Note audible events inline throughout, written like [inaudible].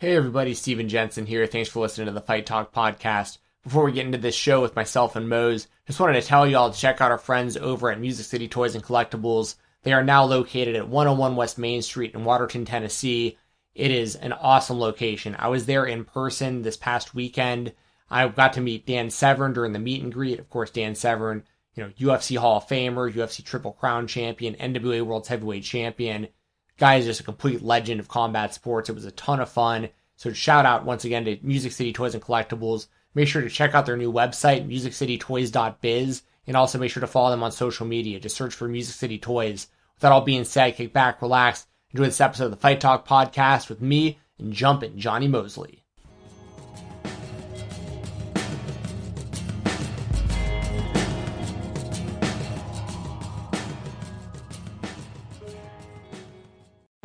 Hey everybody, Steven Jensen here. Thanks for listening to the Fight Talk podcast. Before we get into this show with myself and Mose, just wanted to tell you all to check out our friends over at Music City Toys and Collectibles. They are now located at 101 West Main Street in Watertown, Tennessee. It is an awesome location. I was there in person this past weekend. I got to meet Dan Severn during the meet and greet. Of course, Dan Severn, you know, UFC Hall of Famer, UFC Triple Crown champion, NWA World Heavyweight Champion guy is just a complete legend of combat sports. It was a ton of fun. So shout out once again to Music City Toys and Collectibles. Make sure to check out their new website, musiccitytoys.biz, and also make sure to follow them on social media. Just search for Music City Toys. With that all being said, kick back, relax, enjoy this episode of the Fight Talk podcast with me and Jumpin' Johnny Mosley.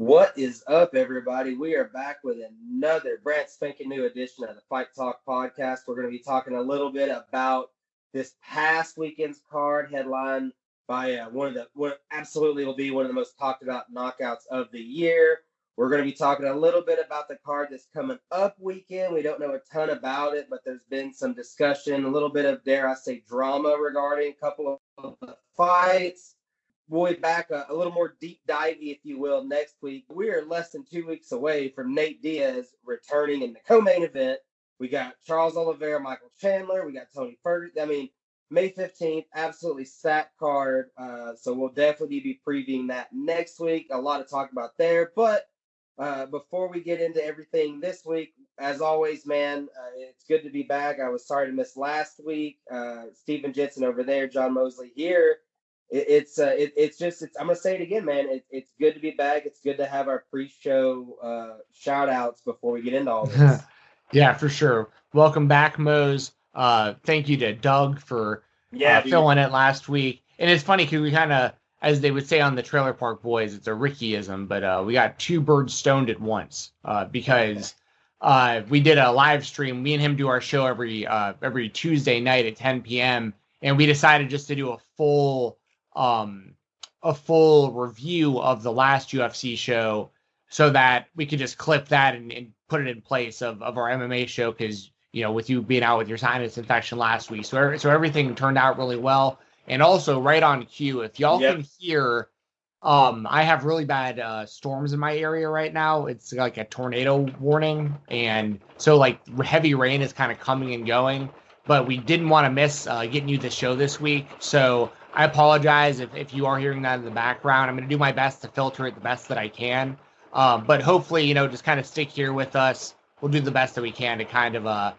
What is up, everybody? We are back with another brand spanking new edition of the Fight Talk podcast. We're going to be talking a little bit about this past weekend's card headline by uh, one of the what absolutely will be one of the most talked about knockouts of the year. We're going to be talking a little bit about the card that's coming up weekend. We don't know a ton about it, but there's been some discussion, a little bit of dare I say drama regarding a couple of the fights we'll be back a, a, little more deep divey, if you will, next week. We are less than two weeks away from Nate Diaz returning in the co-main event. We got Charles Oliveira, Michael Chandler. We got Tony Ferguson. I mean, May 15th, absolutely stacked card. Uh, so we'll definitely be previewing that next week. A lot to talk about there. But uh, before we get into everything this week, as always, man, uh, it's good to be back. I was sorry to miss last week. Uh, Stephen Jensen over there, John Mosley here it, it's uh, it, it's just it's, I'm gonna say it again, man. It, it's good to be back. It's good to have our pre-show uh, shout outs before we get into all this. [laughs] yeah, for sure. Welcome back, Mose. Uh, thank you to Doug for yeah, uh, filling it last week. And it's funny because we kind of, as they would say on the Trailer Park Boys, it's a Rickyism, but uh, we got two birds stoned at once uh, because uh, we did a live stream. Me and him do our show every uh, every Tuesday night at 10 p.m. And we decided just to do a full um, a full review of the last UFC show so that we could just clip that and, and put it in place of, of our MMA show because you know with you being out with your sinus infection last week, so so everything turned out really well. And also right on cue, if y'all yep. can hear, um, I have really bad uh, storms in my area right now. It's like a tornado warning, and so like heavy rain is kind of coming and going. But we didn't want to miss uh, getting you the show this week, so I apologize if, if you are hearing that in the background. I'm going to do my best to filter it the best that I can. Um, but hopefully, you know, just kind of stick here with us. We'll do the best that we can to kind of uh,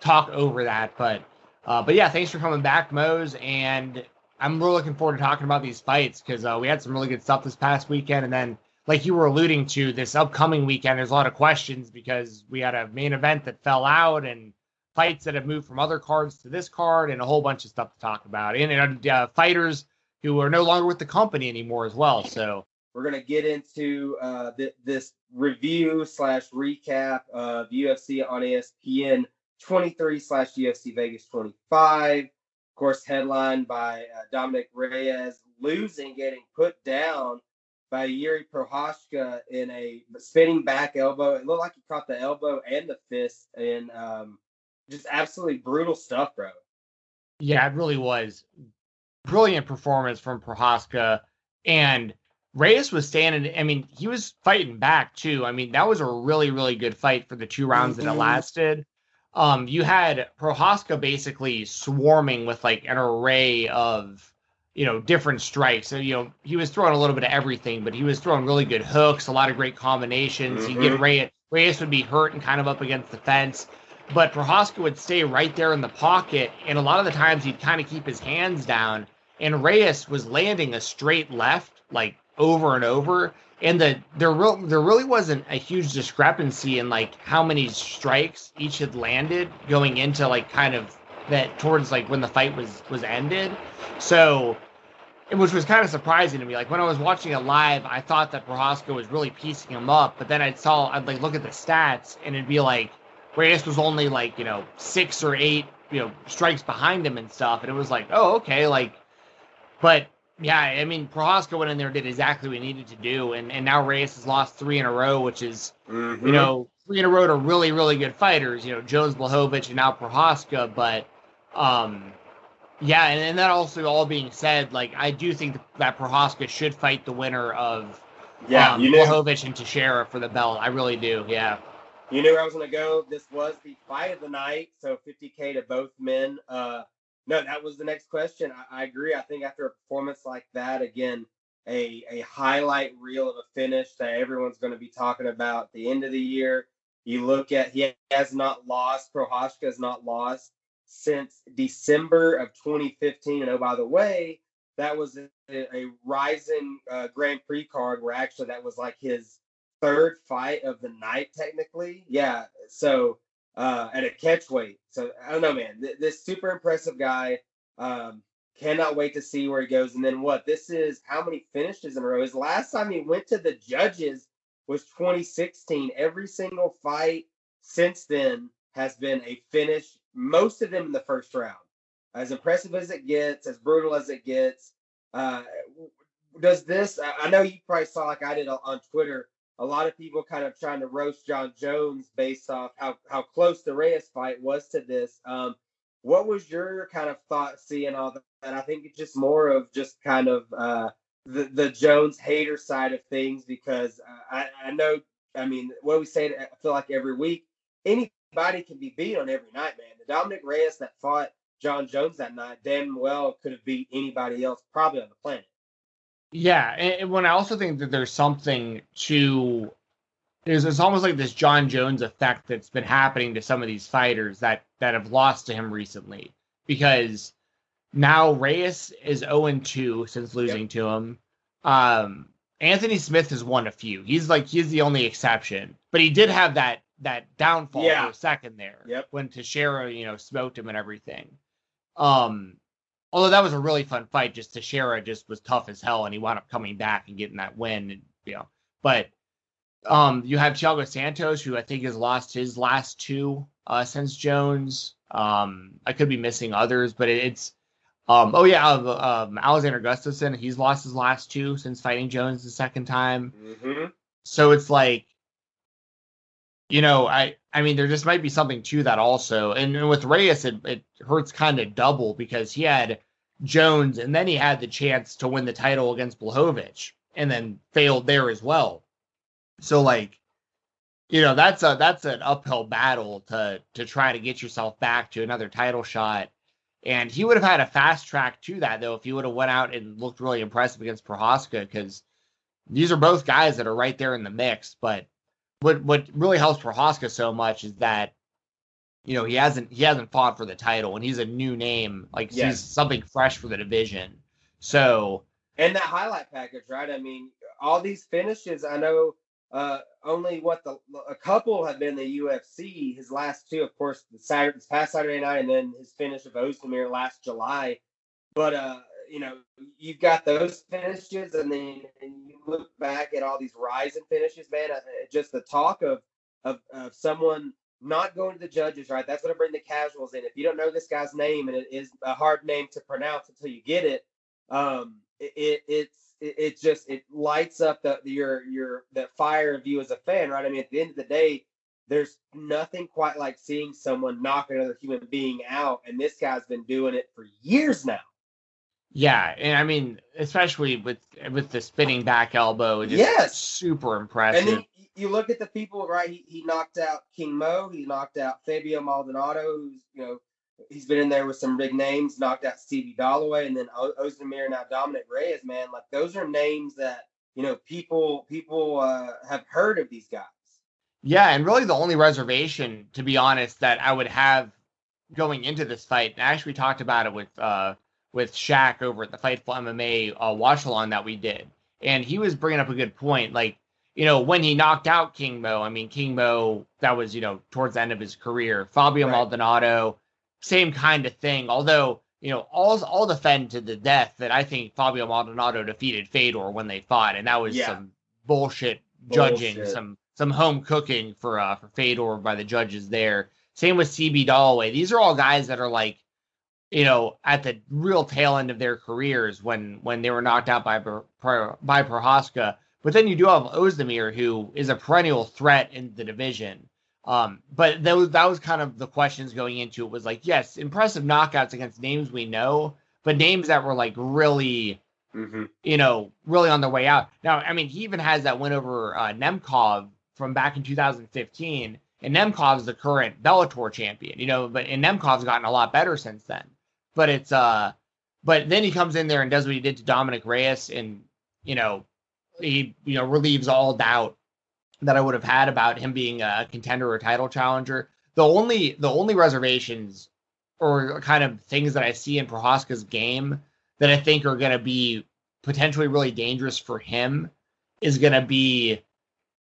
talk over that. But uh, but yeah, thanks for coming back, Mose. And I'm really looking forward to talking about these fights because uh, we had some really good stuff this past weekend. And then, like you were alluding to, this upcoming weekend, there's a lot of questions because we had a main event that fell out and fights that have moved from other cards to this card and a whole bunch of stuff to talk about. And uh, fighters who are no longer with the company anymore as well. So we're gonna get into uh, th- this review slash recap of UFC on ESPN 23 slash UFC Vegas 25. Of course, headlined by uh, Dominick Reyes losing, getting put down by Jiri Prochazka in a spinning back elbow. It looked like he caught the elbow and the fist in um, just absolutely brutal stuff, bro. Yeah, it really was. Brilliant performance from Prochazka. And Reyes was standing, I mean, he was fighting back too. I mean, that was a really, really good fight for the two rounds mm-hmm. that it mm-hmm. lasted. Um, you had Prochazka basically swarming with like an array of, you know, different strikes. So, you know, he was throwing a little bit of everything, but he was throwing really good hooks, a lot of great combinations. Mm-hmm. You get Reyes, Reyes would be hurt and kind of up against the fence but Prochazka would stay right there in the pocket, and a lot of the times he'd kind of keep his hands down. And Reyes was landing a straight left, like over and over. And the there real there really wasn't a huge discrepancy in like how many strikes each had landed going into like kind of that towards like when the fight was was ended. So which was kind of surprising to me. Like when I was watching it live, I thought that Prochazka was really piecing him up, but then I'd saw I'd like look at the stats and it'd be like Reyes was only like, you know, six or eight, you know, strikes behind him and stuff. And it was like, oh, okay, like, but yeah, I mean, Prochazka went in there did exactly what he needed to do, and and now Reyes has lost three in a row, which is, mm-hmm. you know, three in a row are really, really good fighters. You know, Jones, Blachowicz, and now Prochazka. But um, yeah, and, and that also all being said, like I do think that Prochazka should fight the winner of yeah, um, you knew. Blachowicz and Teixeira for the belt. I really do. Yeah. You knew where I was going to go. This was the fight of the night, so 50k to both men. Uh, no, that was the next question. I, I agree. I think after a performance like that, again, a a highlight reel of a finish that everyone's going to be talking about at the end of the year. You look at he has not lost. Prochazka has not lost since December of 2015. And oh, by the way, that was a, a Rizin uh, Grand Prix card where actually that was like his third fight of the night, technically. Yeah. So uh, at a catch weight. So I don't know, man. Th- this super impressive guy. Um, cannot wait to see where he goes. And then what? This is how many finishes in a row? His last time he went to the judges was 2016. Every single fight since then has been a finish most of them in the first round. As impressive as it gets, as brutal as it gets, uh, does this? I know you probably saw like I did on Twitter. A lot of people kind of trying to roast John Jones based off how how close the Reyes fight was to this. Um, what was your kind of thought seeing all that? I think it's just more of just kind of uh, the the Jones hater side of things because uh, I I know I mean what we say I feel like every week anybody can be beat on every night, man. The Dominic Reyes that fought John Jones that night damn well could have beat anybody else probably on the planet. Yeah, and when I also think that there's something to there's it's almost like this John Jones effect that's been happening to some of these fighters that that have lost to him recently because now Reyes is 0 2 since losing yep. to him. Um, Anthony Smith has won a few. He's like he's the only exception, but he did have that that downfall yeah. for a second there. Yep. When Teixeira, you know, smoked him and everything. Um, although that was a really fun fight, just Teixeira just was tough as hell, and he wound up coming back and getting that win. And, you know, but um, you have Thiago Santos, who I think has lost his last two uh, since Jones. Um, I could be missing others, but it, it's um, oh yeah, uh, um, Alexander Gustafsson, he's lost his last two since fighting Jones the second time. Mm-hmm. So it's like you know, I I mean, there just might be something to that also. And with Reyes, it, it hurts kind of double because he had Jones and then he had the chance to win the title against Blachowicz and then failed there as well. So like, you know, that's a that's an uphill battle to to try to get yourself back to another title shot. And he would have had a fast track to that though if he would have went out and looked really impressive against Prochazka because these are both guys that are right there in the mix, but what what really helps Prochazka so much is that you know he hasn't he hasn't fought for the title and he's a new name. Like yes. he's something fresh for the division. So and that highlight package right? I mean all these finishes i know uh only what the a couple have been the ufc his last two of course the saturday this past saturday night and then his finish of ozdemir last july. But uh you know, you've got those finishes, and then and you look back at all these Rizin finishes, man. Uh, just the talk of, of of someone not going to the judges, right? That's going to bring the casuals in. If you don't know this guy's name, and it is a hard name to pronounce until you get it, um, it, it it's it, it, just it lights up the your your that fire of you as a fan, right? I mean, at the end of the day, there's nothing quite like seeing someone knock another human being out, and this guy's been doing it for years now. Yeah, and I mean, especially with with the spinning back elbow, just yes, super impressive. And then you look at the people, right? He, he knocked out King Mo. He knocked out Fabio Maldonado, who's you know he's been in there with some big names. Knocked out CB Dollaway, and then o- Ozdemir now Dominic Reyes. Man, like those are names that you know people people uh, have heard of these guys. Yeah, and really the only reservation, to be honest, that I would have going into this fight, and actually talked about it with uh, with Shaq over at the Fightful MMA uh, watch along that we did, and he was bringing up a good point. Like, you know, when he knocked out King Mo, I mean, King Mo, that was you know towards the end of his career. Fabio right. Maldonado, same kind of thing. Although you know, all all defend to the death that I think Fabio Maldonado defeated Fedor when they fought, and that was yeah. some bullshit judging, bullshit. some some home cooking for uh for Fedor by the judges there. Same with CB Dollaway. These are all guys that are like you know, at the real tail end of their careers when when they were knocked out by by Prochazka. But then you do have Ozdemir, who is a perennial threat in the division. Um, but that was that was kind of the questions going into it was like, yes, impressive knockouts against names we know, but names that were like really, mm-hmm. you know, really on their way out. Now, I mean, he even has that win over uh, Nemkov from back in 2015, and Nemkov's the current Bellator champion, you know, but and Nemkov's gotten a lot better since then. But it's uh, but then he comes in there and does what he did to Dominic Reyes, and you know, he you know relieves all doubt that I would have had about him being a contender or title challenger. The only the only reservations or kind of things that I see in Prochazka's game that I think are going to be potentially really dangerous for him is going to be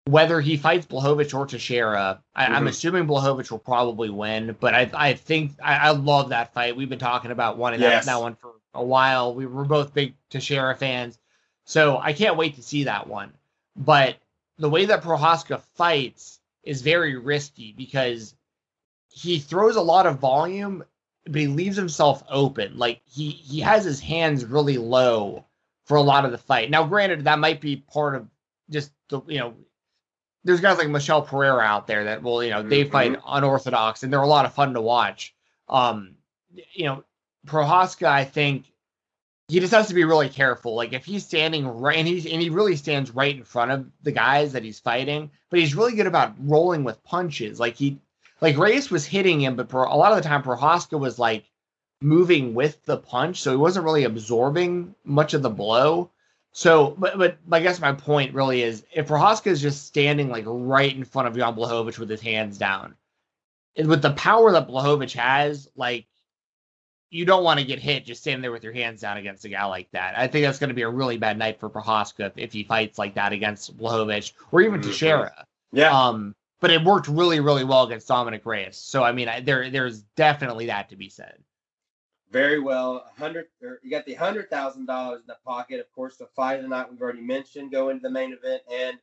whether he fights Blachowicz or Teixeira. I, am mm-hmm. assuming Blachowicz will probably win, but I I think I, I love that fight. We've been talking about wanting yes. that, that one for a while. We were both big Teixeira fans, so I can't wait to see that one. But the way that Prochazka fights is very risky because he throws a lot of volume, but he leaves himself open. Like he he has his hands really low for a lot of the fight. Now, granted, that might be part of just the you know. There's guys like Michel Pereira out there that will, you know, they mm-hmm. fight unorthodox and they're a lot of fun to watch. Um, you know, Prochazka, I think he just has to be really careful. Like if he's standing right, and he's and he really stands right in front of the guys that he's fighting, but he's really good about rolling with punches. Like he, like Reyes was hitting him, but for a lot of the time, Prochazka was like moving with the punch, so he wasn't really absorbing much of the blow. So, but but I guess my point really is if Prochazka is just standing like right in front of Jan Blachowicz with his hands down, with the power that Blachowicz has, like you don't want to get hit just standing there with your hands down against a guy like that. I think that's going to be a really bad night for Prochazka if, he fights like that against Blachowicz or even mm-hmm. Teixeira. Yeah. Um, but it worked really, really well against Dominic Reyes. So I mean, I, there there's definitely that to be said. Very well, hundred. You got the hundred thousand dollars in the pocket. Of course, the fight of the night we've already mentioned going to the main event, and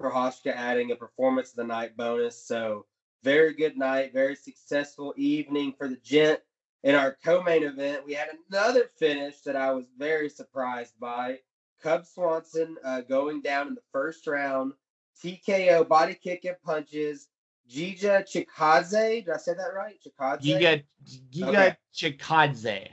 Prochazka adding a performance of the night bonus. So very good night, very successful evening for the gent in our co-main event, we had another finish that I was very surprised by. Cub Swanson uh, going down in the first round, TKO, body kick and punches. Giga Chikadze, did I say that right? Chikadze. Giga Giga okay. Chikadze.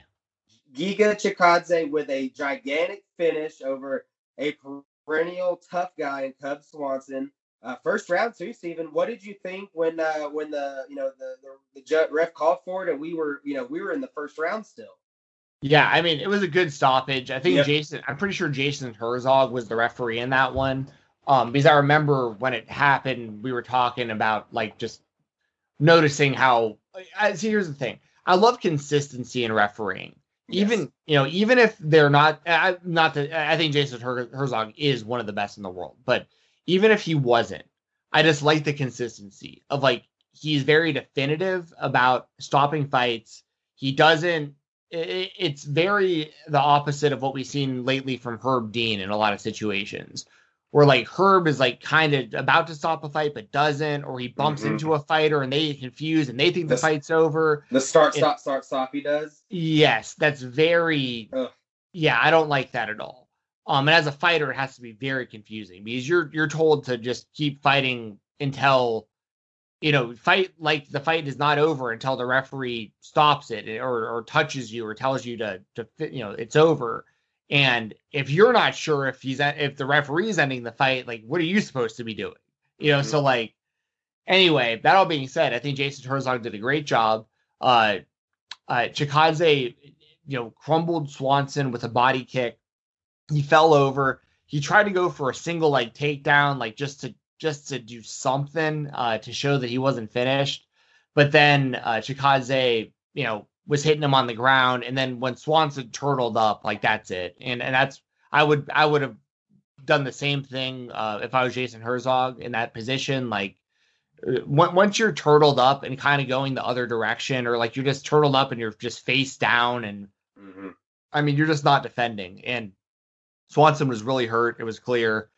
Giga Chikadze with a gigantic finish over a perennial tough guy in Cub Swanson. Uh, first round too, Stephen. What did you think when uh, when the you know the, the the ref called for it and we were you know we were in the first round still? Yeah, I mean it was a good stoppage. I think yep. Jason. I'm pretty sure Jason Herzog was the referee in that one. Um, because I remember when it happened, we were talking about like just noticing how. I, see, here's the thing. I love consistency in refereeing. Yes. Even you know, even if they're not, I, not that I think Jason Herzog is one of the best in the world, but even if he wasn't, I just like the consistency of like he's very definitive about stopping fights. He doesn't. It, it's very the opposite of what we've seen lately from Herb Dean in a lot of situations, where like Herb is like kind of about to stop a fight but doesn't, or he bumps mm-hmm. into a fighter and they get confused and they think the, the fight's over. The start, stop, start, stop. He does. Yes, that's very. Ugh. Yeah, I don't like that at all. Um, and as a fighter, it has to be very confusing because you're you're told to just keep fighting until you know fight like the fight is not over until the referee stops it or, or touches you or tells you to to you know it's over and if you're not sure if he's if the referee's ending the fight like what are you supposed to be doing you know mm-hmm. so like anyway that all being said i think jason herzog did a great job uh uh chikadze you know crumbled swanson with a body kick he fell over. He tried to go for a single like takedown, like just to just to do something uh, to show that he wasn't finished. But then uh, Chikadze, you know, was hitting him on the ground, and then when Swanson turtled up, like that's it. And and that's I would I would have done the same thing uh, if I was Jason Herzog in that position. Like uh, once you're turtled up and kind of going the other direction, or like you're just turtled up and you're just face down, and mm-hmm. I mean you're just not defending. And Swanson was really hurt. It was clear.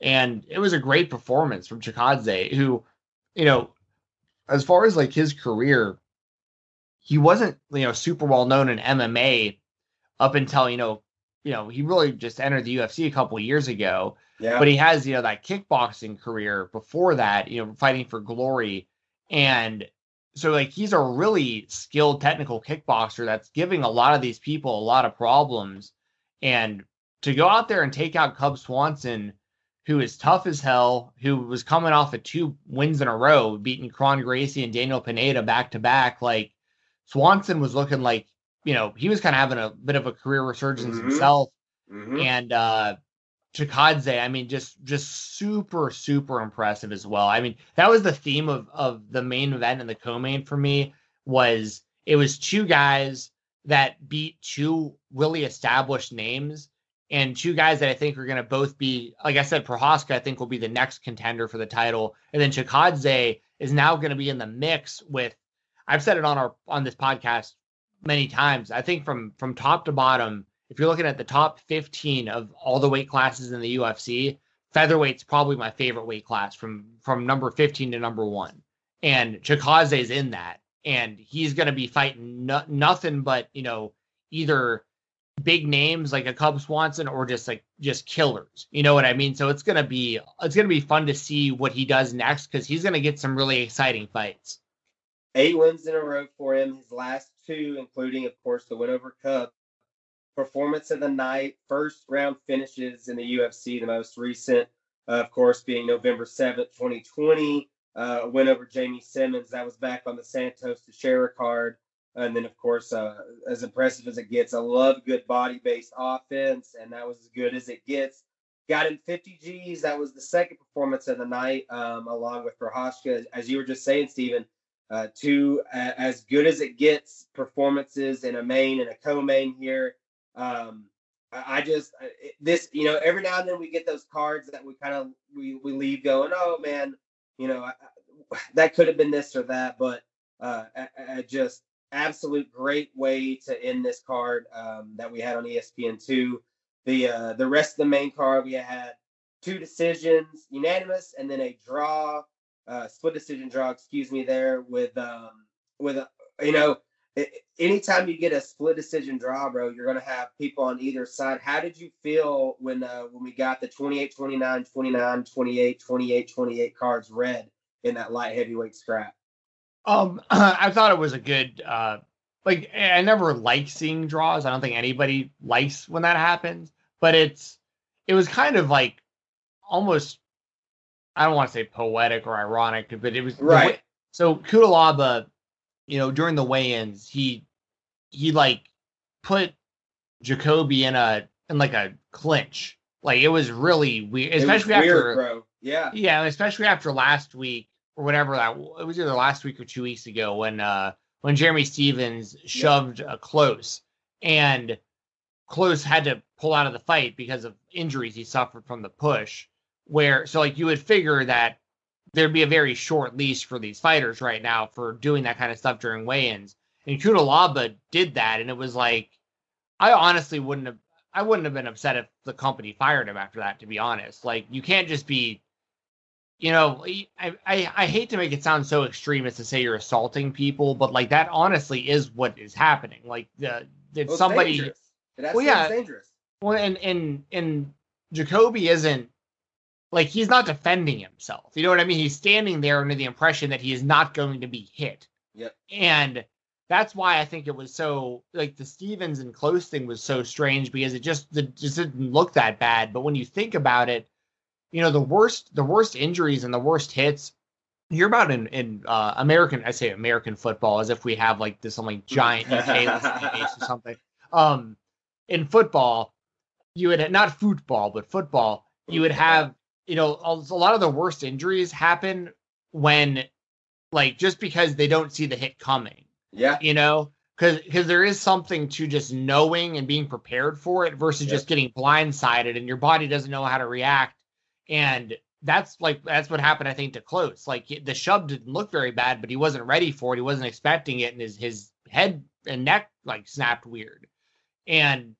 And it was a great performance from Chikadze, who, you know, as far as like his career, he wasn't, you know, super well known in MMA up until, you know, you know, he really just entered the UFC a couple years ago. Yeah. But he has, you know, that kickboxing career before that, you know, fighting for glory. And so like he's a really skilled technical kickboxer that's giving a lot of these people a lot of problems. And to go out there and take out Cub Swanson, who is tough as hell, who was coming off of two wins in a row, beating Kron Gracie and Daniel Pineda back to back, like Swanson was looking like, you know, he was kind of having a bit of a career resurgence mm-hmm. himself. Mm-hmm. And uh Chikadze, I mean, just just super super impressive as well. I mean, that was the theme of of the main event and the co-main for me was it was two guys that beat two really established names and two guys that I think are going to both be, like I said, Prochazka, I think will be the next contender for the title, and then Chikadze is now going to be in the mix with. I've said it on our on this podcast many times. I think from from top to bottom, if you're looking at the top 15 of all the weight classes in the UFC, featherweight's probably my favorite weight class from from number 15 to number one, and Chikadze is in that, and he's going to be fighting no, nothing but you know either big names like a Cub Swanson or just like just killers. You know what I mean? So it's gonna be it's gonna be fun to see what he does next because he's gonna get some really exciting fights. Eight wins in a row for him. His last two, including of course the win over Cub, performance of the night, first round finishes in the UFC, the most recent, uh, of course, being November 7th, 2020, uh, win over Jamey Simmons. That was back on the Santos Teixeira card. And then, of course, uh, as impressive as it gets, I love good body based offense, and that was as good as it gets. Got him 50 G's. That was the second performance of the night, um, along with Prochazka. As you were just saying, Stephen, uh, two uh, as good as it gets performances in a main and a co main here. Um, I, I just this you know every now and then we get those cards that we kind of we we leave going oh man you know I, that could have been this or that but uh, I, I just absolute great way to end this card um, that we had on ESPN two. The uh, the rest of the main card we had two decisions, unanimous, and then a draw, uh, split decision draw. Excuse me, there with um, with a, you know anytime you get a split decision draw, bro, you're to have people on either side. How did you feel when uh, when we got the 28 29, 29, 28, 28, 28 cards red in that light heavyweight scrap? Um, [clears throat] I thought it was a good uh like I never like seeing draws. I don't think anybody likes when that happens, but it's it was kind of like almost I don't want to say poetic or ironic, but it was right. so Cutelaba you know, during the weigh-ins, he he like put Jacoby in a in like a clinch. Like it was really weird, especially after weird. Yeah, yeah, especially after last week or whatever that it was either last week or two weeks ago when uh when Jeremy Stephens shoved yeah. Klose and Klose had to pull out of the fight because of injuries he suffered from the push. Where so like you would figure that there'd be a very short leash for these fighters right now for doing that kind of stuff during weigh-ins. And Cutelaba did that, and it was like, I honestly wouldn't have, I wouldn't have been upset if the company fired him after that. To be honest, like you can't just be, you know, I I, I hate to make it sound so extreme as to say you're assaulting people, but like that honestly is what is happening. Like the did well, somebody, dangerous. well, yeah, dangerous. Well, and and and Jacoby isn't like he's not defending himself. You know what I mean? He's standing there under the impression that he is not going to be hit. Yep. And that's why I think it was so like the Stephens and Klose thing was so strange because it just it just didn't look that bad. But when you think about it, you know the worst the worst injuries and the worst hits you're about in in uh, American I say American football as if we have like this some like [laughs] giant UK or something. Um, in football, you would not football but football you would have you know, a lot of the worst injuries happen when, like, just because they don't see the hit coming. Yeah. You know, because because there is something to just knowing and being prepared for it versus just getting blindsided and your body doesn't know how to react. And that's like that's what happened, I think, to Klose. Like the shove didn't look very bad, but he wasn't ready for it. He wasn't expecting it, and his his head and neck like snapped weird. And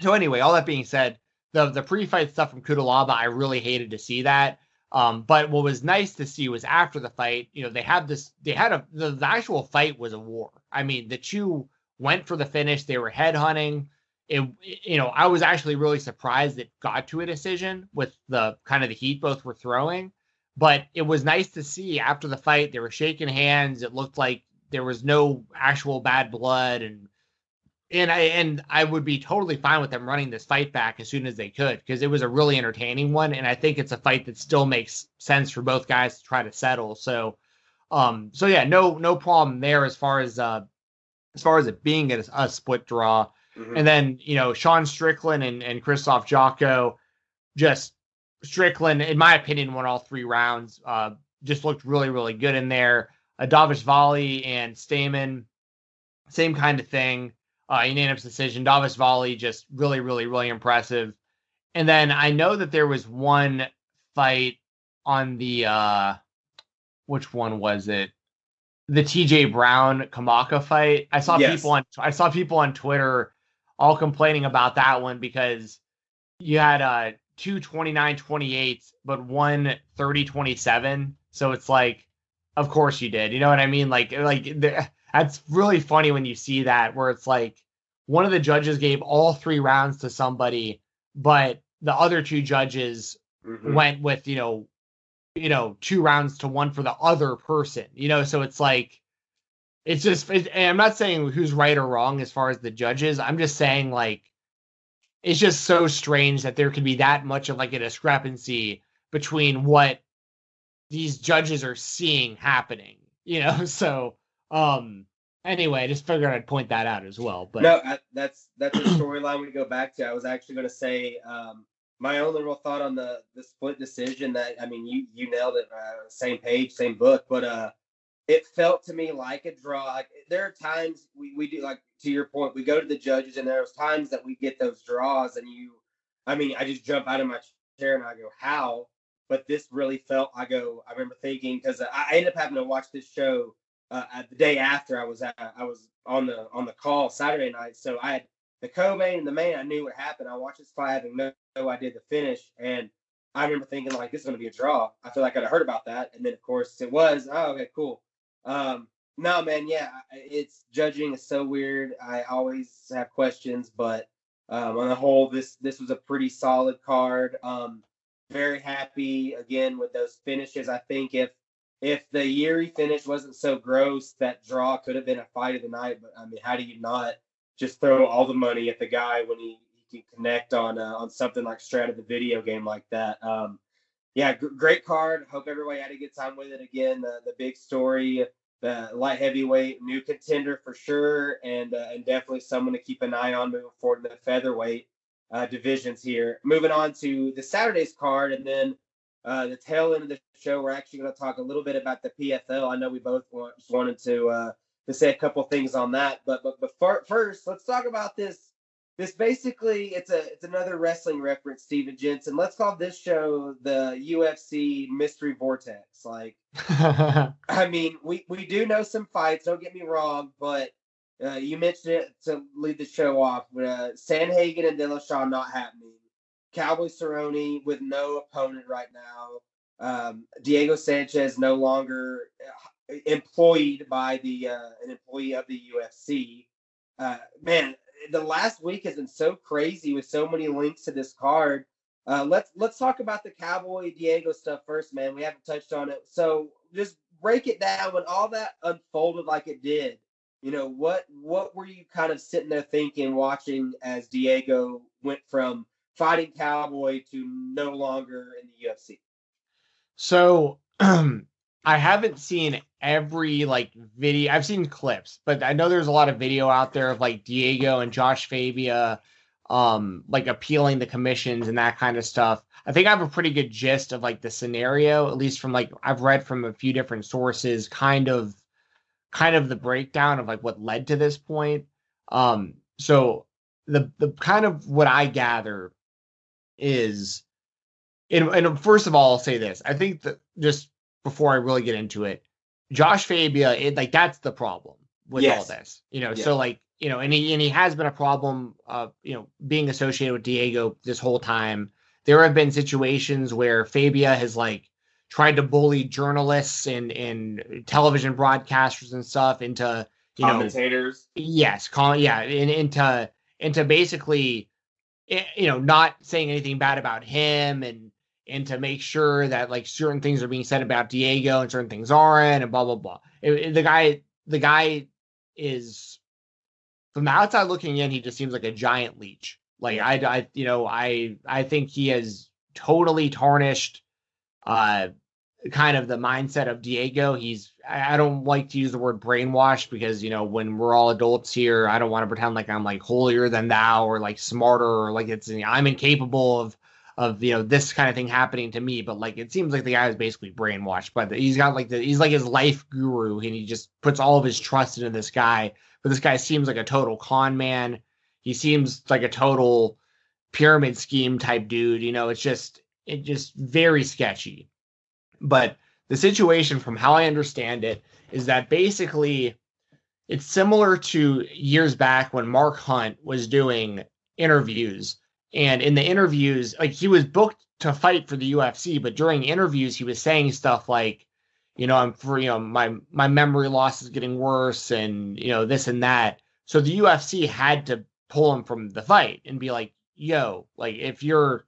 so anyway, all that being said, the the pre-fight stuff from Cutelaba, I really hated to see that. Um, but what was nice to see was after the fight, you know, they had this, they had a, the, the actual fight was a war. I mean, the two went for the finish. They were head hunting. It, you know, I was actually really surprised it got to a decision with the kind of the heat both were throwing. But it was nice to see after the fight they were shaking hands. It looked like there was no actual bad blood and and I and I would be totally fine with them running this fight back as soon as they could because it was a really entertaining one, and I think it's a fight that still makes sense for both guys to try to settle. So, um, so yeah, no no problem there as far as uh as far as it being a, a split draw, mm-hmm. and then you know Sean Strickland and and Krzysztof Jotko, just Strickland in my opinion won all three rounds. Uh, just looked really really good in there. Uh, Dvalishvili and Stamann, same kind of thing uh, unanimous decision. Dvalishvili just really, really, really impressive. And then I know that there was one fight on the uh which one was it? The TJ Brown Kamaka fight. I saw yes. people on I saw people on Twitter all complaining about that one because you had uh two 29 28 but one 30 27 so it's like of course you did you know what i mean like like the, that's really funny when you see that where it's like one of the judges gave all three rounds to somebody, but the other two judges mm-hmm. went with, you know, you know, two rounds to one for the other person, you know, so it's like it's just it, I'm not saying who's right or wrong as far as the judges. I'm just saying like it's just so strange that there could be that much of like a discrepancy between what these judges are seeing happening, you know? [laughs] So um anyway, I just figured I'd point that out as well. But no, I, that's that's a storyline we go back to. I was actually going to say um, my only real thought on the the split decision. That I mean, you you nailed it. Uh, same page, same book, but uh, it felt to me like a draw. Like, there are times we we do like to your point. We go to the judges, and there's times that we get those draws, and you. I mean, I just jump out of my chair and I go, "How?" But this really felt. I go. I remember thinking because I ended up having to watch this show uh, the day after I was at, I was on the on the call Saturday night. So I had the co-main and the main. I knew what happened. I watched this fight having no, no idea the finish, and I remember thinking like this is going to be a draw. I feel like I'd have heard about that, and then of course it was. Oh, okay, cool. Um, no, man, yeah, it's judging is so weird. I always have questions, but um, on the whole, this this was a pretty solid card. Um, very happy again with those finishes. I think if if the Jiri finish wasn't so gross, that draw could have been a fight of the night. But I mean, how do you not just throw all the money at the guy when he, he can connect on uh, on something like Strat of the video game like that? Um, yeah, g- great card. Hope everybody had a good time with it. Again, the, the big story, the light heavyweight, new contender for sure, and uh, and definitely someone to keep an eye on moving forward in the featherweight uh, divisions here. Moving on to the Saturday's card, and then uh, the tail end of the show, we're actually going to talk a little bit about the PFL. I know we both want, wanted to uh, to say a couple things on that, but but but first, let's talk about this. This basically it's a it's another wrestling reference, Steven Jensen. Let's call this show the UFC Mystery Vortex. Like, [laughs] I mean, we we do know some fights. Don't get me wrong, but uh, you mentioned it to lead the show off. With uh, Sandhagen and Dillashaw not happening. Cowboy Cerrone with no opponent right now. Um, Diego Sanchez no longer uh, employed by the uh, an employee of the UFC. Uh, man, the last week has been so crazy with so many links to this card. Uh, let's let's talk about the Cowboy Diego stuff first, man. We haven't touched on it, so just break it down when all that unfolded like it did. You know what what were you kind of sitting there thinking, watching as Diego went from fighting Cowboy to no longer in the UFC? So [clears throat] I haven't seen every like video. I've seen clips, but I know there's a lot of video out there of like Diego and Josh Fabia um like appealing the commissions and that kind of stuff. I think I have a pretty good gist of like the scenario, at least from like I've read from a few different sources, kind of kind of the breakdown of like what led to this point. Um so the the kind of what I gather is and, and first of all, I'll say this. I think that just before I really get into it, Josh Fabia, it, like that's the problem with yes. all this. You know, so like, you know, and he and he has been a problem uh, you know, being associated with Diego this whole time. There have been situations where Fabia has like tried to bully journalists and and television broadcasters and stuff into you commentators. Know, yes, call yeah, in, into into basically you know, not saying anything bad about him and and to make sure that like certain things are being said about Diego and certain things aren't, and blah blah blah. It, it, the guy, the guy is from the outside looking in, he just seems like a giant leech. Like I, I, you know, I, I think he has totally tarnished, uh, kind of the mindset of Diego. He's, I, don't like to use the word brainwashed because you know when we're all adults here, I don't want to pretend like I'm like holier than thou or like smarter or like it's I'm incapable of of you know this kind of thing happening to me. But like it seems like the guy is basically brainwashed but he's got like the he's like his life guru and he just puts all of his trust into this guy. But this guy seems like a total con man. He seems like a total pyramid scheme type dude you know it's just it just very sketchy. But the situation from how i understand it is that basically it's similar to years back when mark hunt was doing interviews and in the interviews, like he was booked to fight for the UFC, but during interviews, he was saying stuff like, you know, I'm for, you know, my my memory loss is getting worse and, you know, this and that. So the UFC had to pull him from the fight and be like, yo, like if you're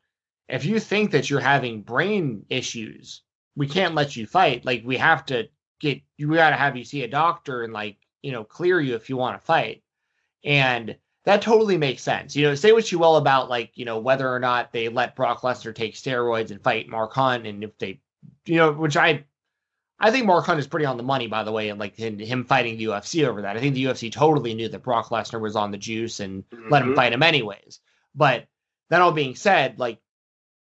if you think that you're having brain issues, we can't let you fight. Like we have to get you we gotta have you see a doctor and like, you know, clear you if you want to fight. And that totally makes sense. You know, say what you will about like, you know, whether or not they let Brock Lesnar take steroids and fight Mark Hunt and if they you know, which I I think Mark Hunt is pretty on the money, by the way, and like in, him fighting the UFC over that. I think the UFC totally knew that Brock Lesnar was on the juice and mm-hmm. let him mm-hmm. fight him anyways. But that all being said, like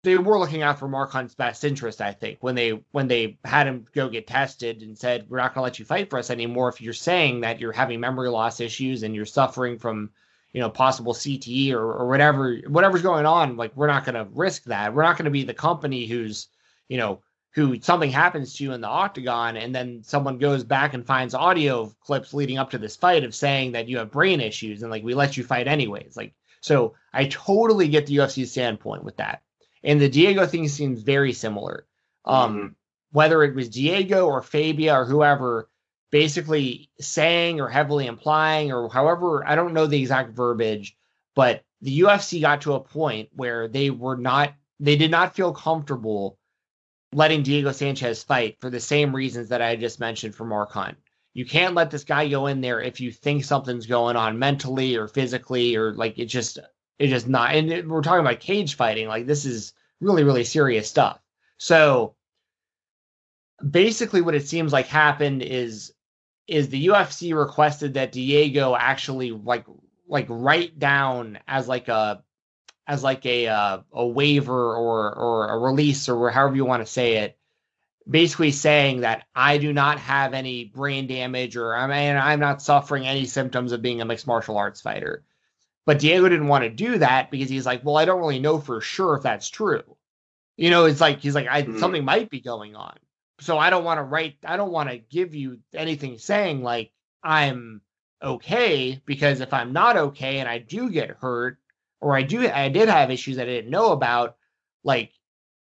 they were looking out for Mark Hunt's best interest, I think, when they when they had him go get tested and said, We're not gonna let you fight for us anymore if you're saying that you're having memory loss issues and you're suffering from you know possible CTE or, or whatever whatever's going on like we're not going to risk that. We're not going to be the company who's you know who something happens to you in the octagon and then someone goes back and finds audio clips leading up to this fight of saying that you have brain issues and like we let you fight anyways. Like so I totally get the UFC standpoint with that and the Diego thing seems very similar um mm-hmm. whether it was Diego or Fabia or whoever basically saying or heavily implying or however I don't know the exact verbiage, but the UFC got to a point where they were not they did not feel comfortable letting Diego Sanchez fight for the same reasons that I just mentioned for Mark Hunt. You can't let this guy go in there if you think something's going on mentally or physically or like it just it just not and it, we're talking about cage fighting like this is really really serious stuff. So basically what it seems like happened is is the UFC requested that Diego actually like like write down as like a as like a uh, a waiver or or a release or however you want to say it basically saying that I do not have any brain damage or I mean I'm not suffering any symptoms of being a mixed martial arts fighter. But Diego didn't want to do that because he's like, well, I don't really know for sure if that's true. You know, it's like he's like, I, mm-hmm. something might be going on so I don't want to write, I don't want to give you anything saying like I'm okay because if I'm not okay and I do get hurt or I do I did have issues that I didn't know about, like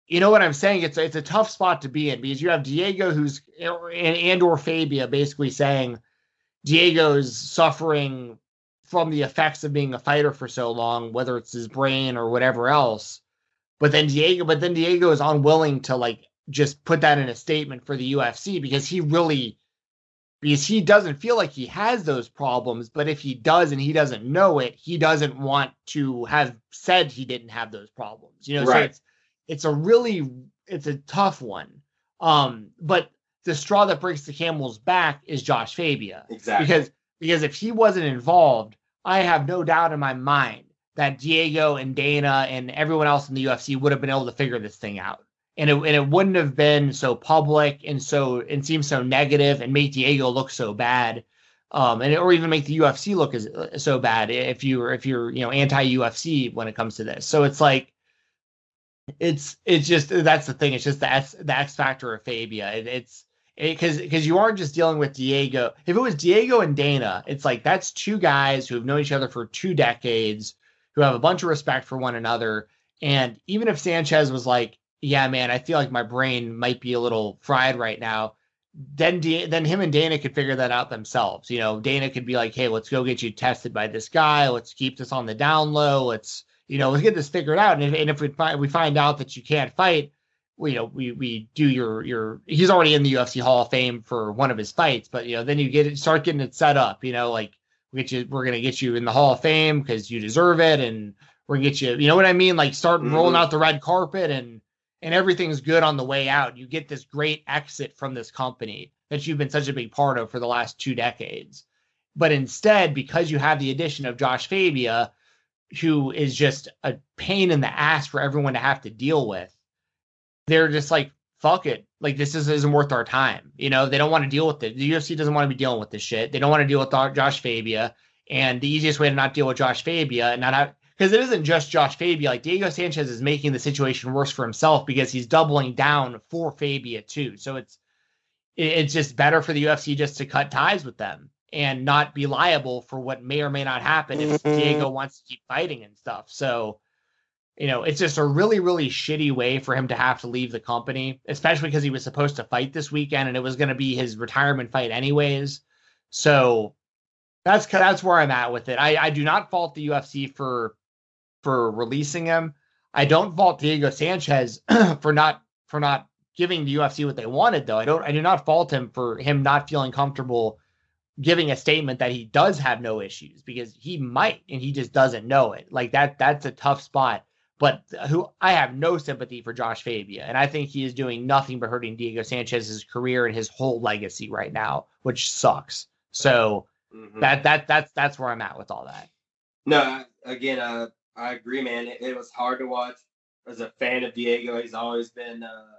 you know what I'm saying? It's it's a tough spot to be in because you have Diego who's and, and or Fabia basically saying Diego's suffering from the effects of being a fighter for so long, whether it's his brain or whatever else. But then Diego, but then Diego is unwilling to like just put that in a statement for the UFC because he really because he doesn't feel like he has those problems. But if he does and he doesn't know it he doesn't want to have said he didn't have those problems. You know right. so it's it's a really it's a tough one. Um but the straw that breaks the camel's back is Josh Fabia. Exactly. Because because if he wasn't involved I have no doubt in my mind that Diego and Dana and everyone else in the UFC would have been able to figure this thing out and it, and it wouldn't have been so public and so and seem so negative and make Diego look so bad, um, and or even make the UFC look as so bad if you're if you're you know anti UFC when it comes to this. So it's like it's it's just that's the thing. It's just the X, the X factor of Fabia. It, it's Eh, because because you aren't just dealing with Diego. If it was Diego and Dana, it's like that's two guys who have known each other for two decades, who have a bunch of respect for one another. And even if Sanchez was like, yeah, man, I feel like my brain might be a little fried right now. Then, D- then him and Dana could figure that out themselves. You know, Dana could be like, "Hey, let's go get you tested by this guy. Let's keep this on the down low. Let's, you know, let's get this figured out. And if, and if we find we find out that you can't fight, you know, we we do your your he's already in the UFC Hall of Fame for one of his fights, but you know, then you get it start getting it set up, you know, like we get you we're gonna get you in the Hall of Fame because you deserve it, and we're gonna get you, you know what I mean? Like start mm-hmm. rolling out the red carpet and and everything's good on the way out. You get this great exit from this company that you've been such a big part of for the last two decades. But instead, because you have the addition of Josh Fabia, who is just a pain in the ass for everyone to have to deal with, they're just like, fuck it. Like this is, isn't worth our time. You know, they don't want to deal with it. The UFC doesn't want to be dealing with this shit. They don't want to deal with Josh Fabia. And the easiest way to not deal with Josh Fabia and not have because it isn't just Josh Fabia. Like Diego Sanchez is making the situation worse for himself because he's doubling down for Fabia too. So it's it's just better for the UFC just to cut ties with them and not be liable for what may or may not happen if mm-hmm. Diego wants to keep fighting and stuff. So you know, it's just a really, really shitty way for him to have to leave the company, especially because he was supposed to fight this weekend and it was going to be his retirement fight anyways. So that's that's where I'm at with it. I, I do not fault the UFC for for releasing him. I don't fault Diego Sanchez [clears throat] for not for not giving the UFC what they wanted though. I don't I do not fault him for him not feeling comfortable giving a statement that he does have no issues because he might and he just doesn't know it. Like that that's a tough spot but who I have no sympathy for Josh Fabia, and I think he is doing nothing but hurting Diego Sanchez's career and his whole legacy right now, which sucks. So mm-hmm. that that that's that's where I'm at with all that. No, again, uh, I agree, man. It, it, was hard to watch. As a fan of Diego, he's always been uh,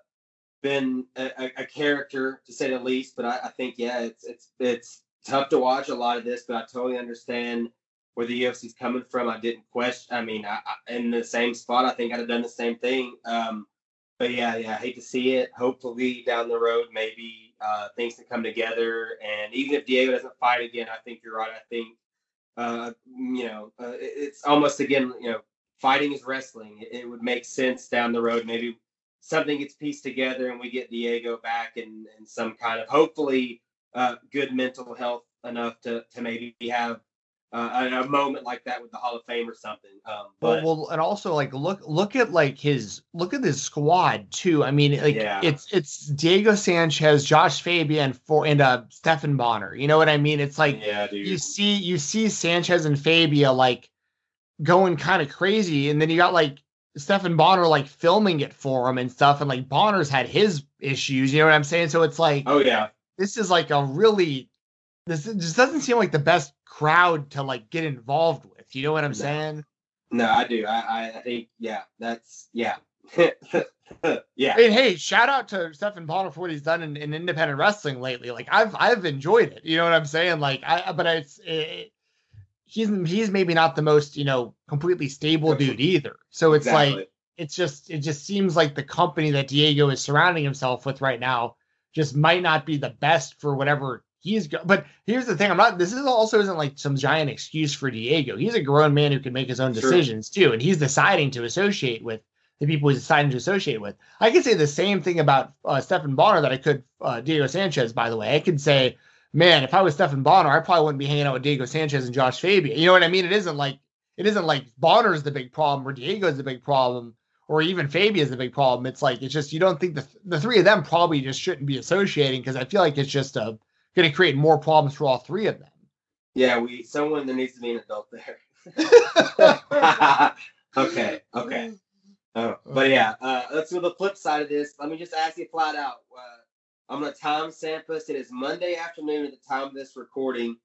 been a, a, character to say the least. But I, I think, yeah, it's it's it's tough to watch a lot of this, but I totally understand where the UFC's coming from. I didn't question. I mean, I, I, in the same spot, I think I'd have done the same thing. Um, but yeah, yeah, I hate to see it. Hopefully, down the road, maybe uh, things can come together. And even if Diego doesn't fight again, I think you're right. I think uh, you know uh, it's almost again, you know, fighting is wrestling. It, it, would make sense down the road. Maybe something gets pieced together, and we get Diego back and and some kind of hopefully uh, good mental health enough to to maybe have uh, a moment like that with the Hall of Fame or something. Um, but, well, well, and also like look look at like his look at his squad too. I mean, like yeah. it's it's Diego Sanchez, Josh Fabian, for and uh Stephan Bonnar. You know what I mean? It's like yeah, dude. you see you see Sanchez and Fabia like going kind of crazy, and then you got like Stephan Bonnar like filming it for him and stuff, and like Bonnar's had his issues. You know what I'm saying? So it's like, oh yeah, this is like a really this just doesn't seem like the best crowd to like get involved with. You know what I'm no. saying? No, I do. I, I think yeah, that's yeah. [laughs] yeah. And hey, shout out to Stephan Bonnar for what he's done in, in, independent wrestling lately. Like I've I've enjoyed it. You know what I'm saying? Like I but it's it, he's he's maybe not the most, you know, completely stable dude either. So it's exactly. like it's just it just seems like the company that Diego is surrounding himself with right now just might not be the best for whatever he's go- but here's the thing i'm not this is also isn't like some giant excuse for diego. He's a grown man who can make his own decisions too and he's deciding to associate with the people he's deciding to associate with. I could say the same thing about uh, stephan bonnar that i could uh, diego sanchez by the way. I could say man if i was stephan bonnar i probably wouldn't be hanging out with diego sanchez and josh fabia you know what i mean? It isn't like it isn't like bonnar's the big problem or diego's the big problem or even Fabia is the big problem. It's like it's just you don't think the the three of them probably just shouldn't be associating because I feel like it's just a going to create more problems for all three of them. Yeah, we someone there needs to be an adult there. [laughs] okay, okay. [laughs] Oh, but yeah, uh, let's do the flip side of this. Let me just ask you flat out. Uh, I'm gonna time stamp us. It is Monday afternoon at the time of this recording.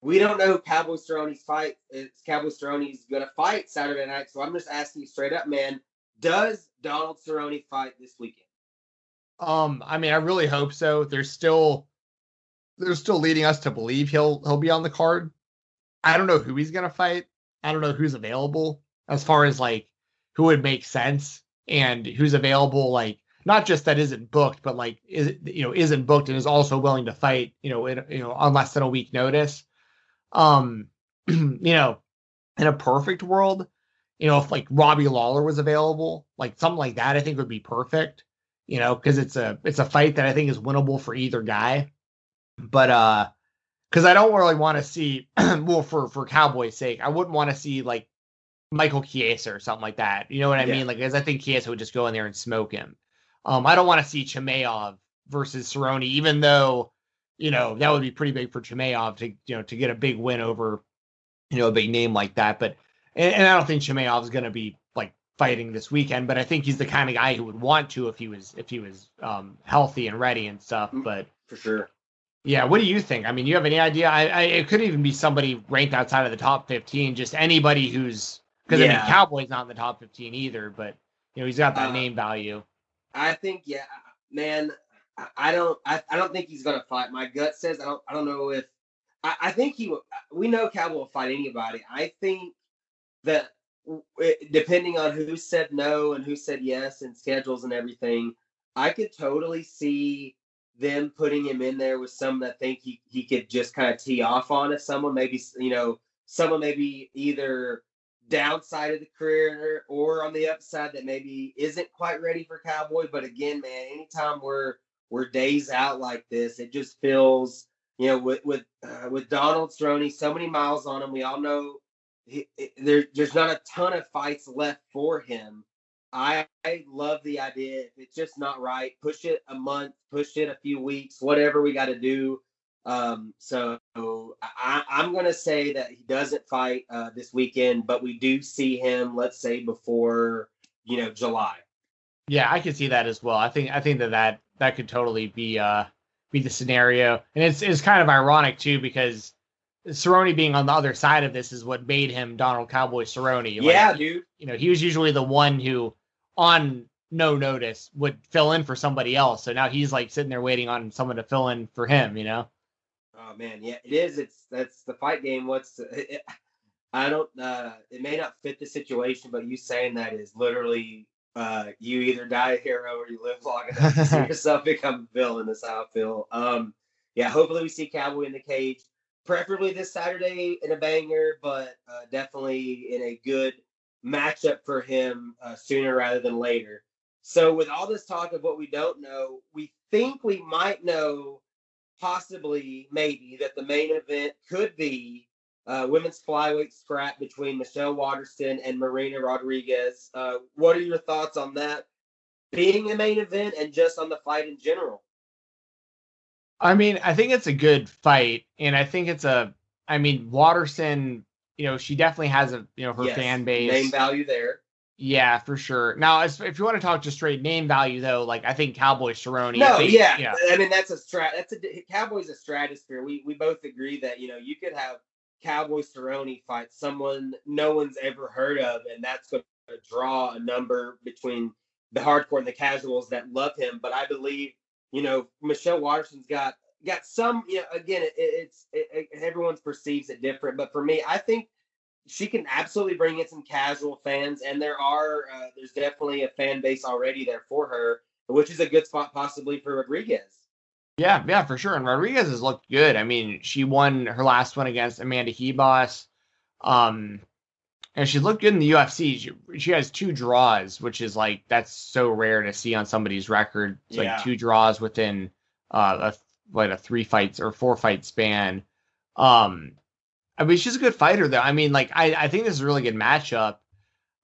We don't know who Cowboy Cerrone's fight. It's Cowboy Cerrone's gonna fight Saturday night. So I'm just asking you straight up, man. Does Donald Cerrone fight this weekend? Um, I mean, I really hope so. There's still they're still leading us to believe he'll he'll be on the card. I don't know who he's gonna fight. I don't know who's available as far as like who would make sense and who's available. Like not just that isn't booked, but like is you know isn't booked and is also willing to fight. You know, in, you know on less than a week notice. Um, [clears throat] you know, in a perfect world, you know, if like Robbie Lawler was available, like something like that, I think would be perfect. You know, because it's a it's a fight that I think is winnable for either guy. But uh because I don't really want to see [clears throat] well for for Cowboys' sake, I wouldn't want to see like Michael Chiesa or something like that. You know what I yeah. mean? Like, because I think Chiesa would just go in there and smoke him. Um, I don't want to see Chimaev versus Cerrone, even though you know that would be pretty big for Chimaev to you know to get a big win over you know a big name like that. But and, and I don't think Chimaev is going to be like fighting this weekend, but I think he's the kind of guy who would want to if he was if he was um, healthy and ready and stuff. Mm, but for sure. Yeah, what do you think? I mean, you have any idea? I, I it could even be somebody ranked outside of the top fifteen, just anybody who's because yeah. I mean, Cowboy's not in the top fifteen either, but you know he's got that uh, name value. I think, yeah, man, I, don't, I, I don't think he's gonna fight. My gut says I don't, I don't know if I, I think he. We know Cowboy will fight anybody. I think that depending on who said no and who said yes and schedules and everything, I could totally see them putting him in there with some that think he, he could just kind of tee off on if someone maybe you know someone maybe either downside of the career or on the upside that maybe isn't quite ready for cowboy. But again man anytime we're we're days out like this it just feels you know with with uh, with donald Cerrone, so many miles on him we all know he, there, there's not a ton of fights left for him I, I love the idea. If it's just not right, push it a month, push it a few weeks, whatever we got to do. Um, so I, am going to say that he doesn't fight uh, this weekend, but we do see him, let's say, before you know July. Yeah, I can see that as well. I think I think that that that could totally be uh be the scenario, and it's it's kind of ironic too because Cerrone being on the other side of this is what made him Donald Cowboy Cerrone. Like, yeah, dude. You know, he was usually the one who on no notice would fill in for somebody else. So now he's like sitting there waiting on someone to fill in for him, you know? Oh man, yeah, it is. It's that's the fight game. What's it, I don't uh it may not fit the situation, but you saying that is literally uh you either die a hero or you live long enough to see [laughs] yourself become a villain, that's how I feel. Um yeah, hopefully we see Cowboy in the cage, preferably this Saturday in a banger, but uh, definitely in a good matchup for him uh, sooner rather than later. So, with all this talk of what we don't know, we think we might know, possibly, maybe, that the main event could be uh, women's flyweight scrap between Michelle Waterson and Marina Rodriguez. Uh, what are your thoughts on that being the main event and just on the fight in general? I mean, I think it's a good fight, and I think it's a. I mean, Waterson you know, she definitely has a you know her yes, fan base name value there. Yeah, for sure. Now, if you want to talk just straight name value, though, like I think Cowboy Cerrone. No, think, yeah. I mean that's a strat. That's a Cowboy's a stratosphere. We we both agree that you know you could have Cowboy Cerrone fight someone no one's ever heard of, and that's going to draw a number between the hardcore and the casuals that love him. But I believe you know Michelle Waterson's got got some, you know, again, it, it's it, it, everyone's perceives it different, but for me, I think she can absolutely bring in some casual fans, and there are uh, there's definitely a fan base already there for her, which is a good spot possibly for Rodriguez. Yeah, yeah, for sure. And Rodriguez has looked good. I mean, she won her last one against Amanda Ribas. Um, and she looked good in the UFC. She, she has two draws, which is like that's so rare to see on somebody's record. It's yeah. like two draws within uh, a what a three fights or four fight span. Um, I mean, she's a good fighter though. I mean, like I, I think this is a really good matchup.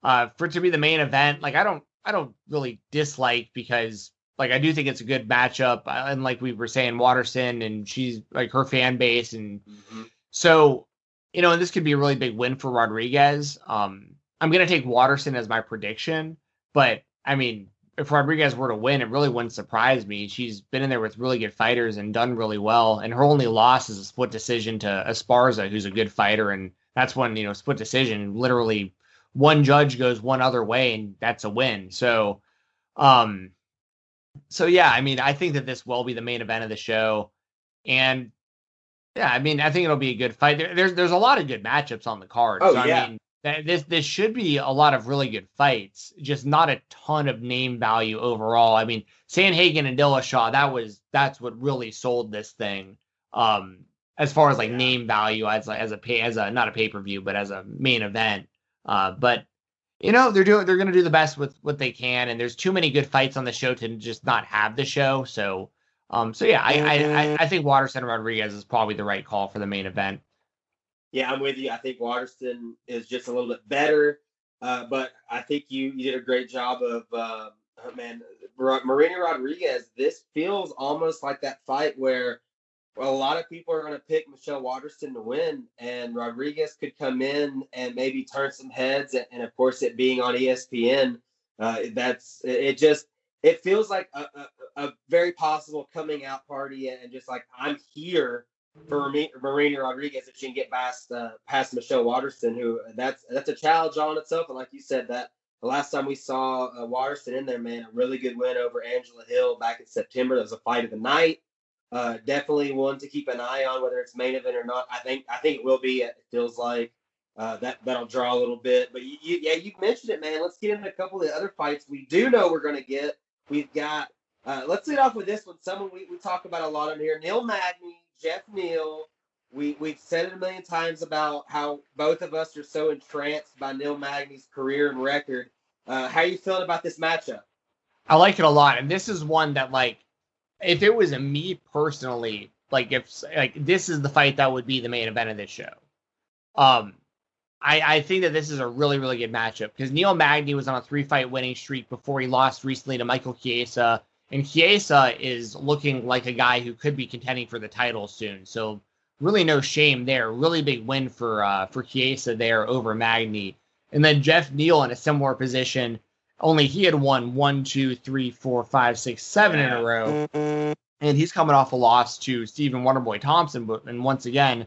Uh, for it to be the main event, like I don't, I don't really dislike because like I do think it's a good matchup. Uh, and like we were saying, Waterson and she's like her fan base, and mm-hmm. so you know, and this could be a really big win for Rodriguez. Um, I'm gonna take Waterson as my prediction, but I mean, if Rodriguez were to win, it really wouldn't surprise me. She's been in there with really good fighters and done really well. And her only loss is a split decision to Esparza, who's a good fighter. And that's when, you know, split decision, literally one judge goes one other way and that's a win. So, um, so yeah, I mean, I think that this will be the main event of the show. And yeah, I mean, I think it'll be a good fight. There, there's there's a lot of good matchups on the card. Oh, so, yeah. I mean, this this should be a lot of really good fights, just not a ton of name value overall. I mean, Sandhagen and Dillashaw, that was that's what really sold this thing. Um, as far as like yeah. name value as as a pay as a not a pay per view, but as a main event. Uh, but you know they're doing they're gonna do the best with what they can, and there's too many good fights on the show to just not have the show. So, um, so yeah, I I, I, I think Waterson Rodriguez is probably the right call for the main event. Yeah, I'm with you. I think Waterson is just a little bit better, uh, but I think you you did a great job of uh, man. Marina Rodriguez, this feels almost like that fight where a lot of people are going to pick Michelle Waterson to win, and Rodriguez could come in and maybe turn some heads. And, and of course, it being on ESPN, uh, that's it. Just it feels like a, a, a, very possible coming out party, and just like I'm here for Marina Rodriguez if she can get past uh, past Michelle Waterson, who that's that's a challenge on itself. And like you said, that the last time we saw uh, Waterson in there, man, a really good win over Angela Hill back in September. That was a fight of the night. Uh, definitely one to keep an eye on, whether it's main event or not. I think I think it will be. It feels like uh, that that'll draw a little bit. But you, you, yeah, you mentioned it, man. Let's get into a couple of the other fights we do know we're to get. We've got. Uh, let's lead off with this one. Someone we, we talk about a lot on here. Neil Magny, Geoff Neal. We we've said it a million times about how both of us are so entranced by Neil Magny's career and record. Uh, how are you feeling about this matchup? I like it a lot, and this is one that like if it was a me personally, like if like this is the fight that would be the main event of this show. Um, I I think that this is a really really good matchup because Neil Magny was on a three fight winning streak before he lost recently to Michael Chiesa, and Chiesa is looking like a guy who could be contending for the title soon. So really no shame there. Really big win for uh for Chiesa there over Magny. And then Geoff Neal in a similar position only he had won one, two, three, four, five, six, seven in a row. And he's coming off a loss to Stephen Wonderboy Thompson. But and once again,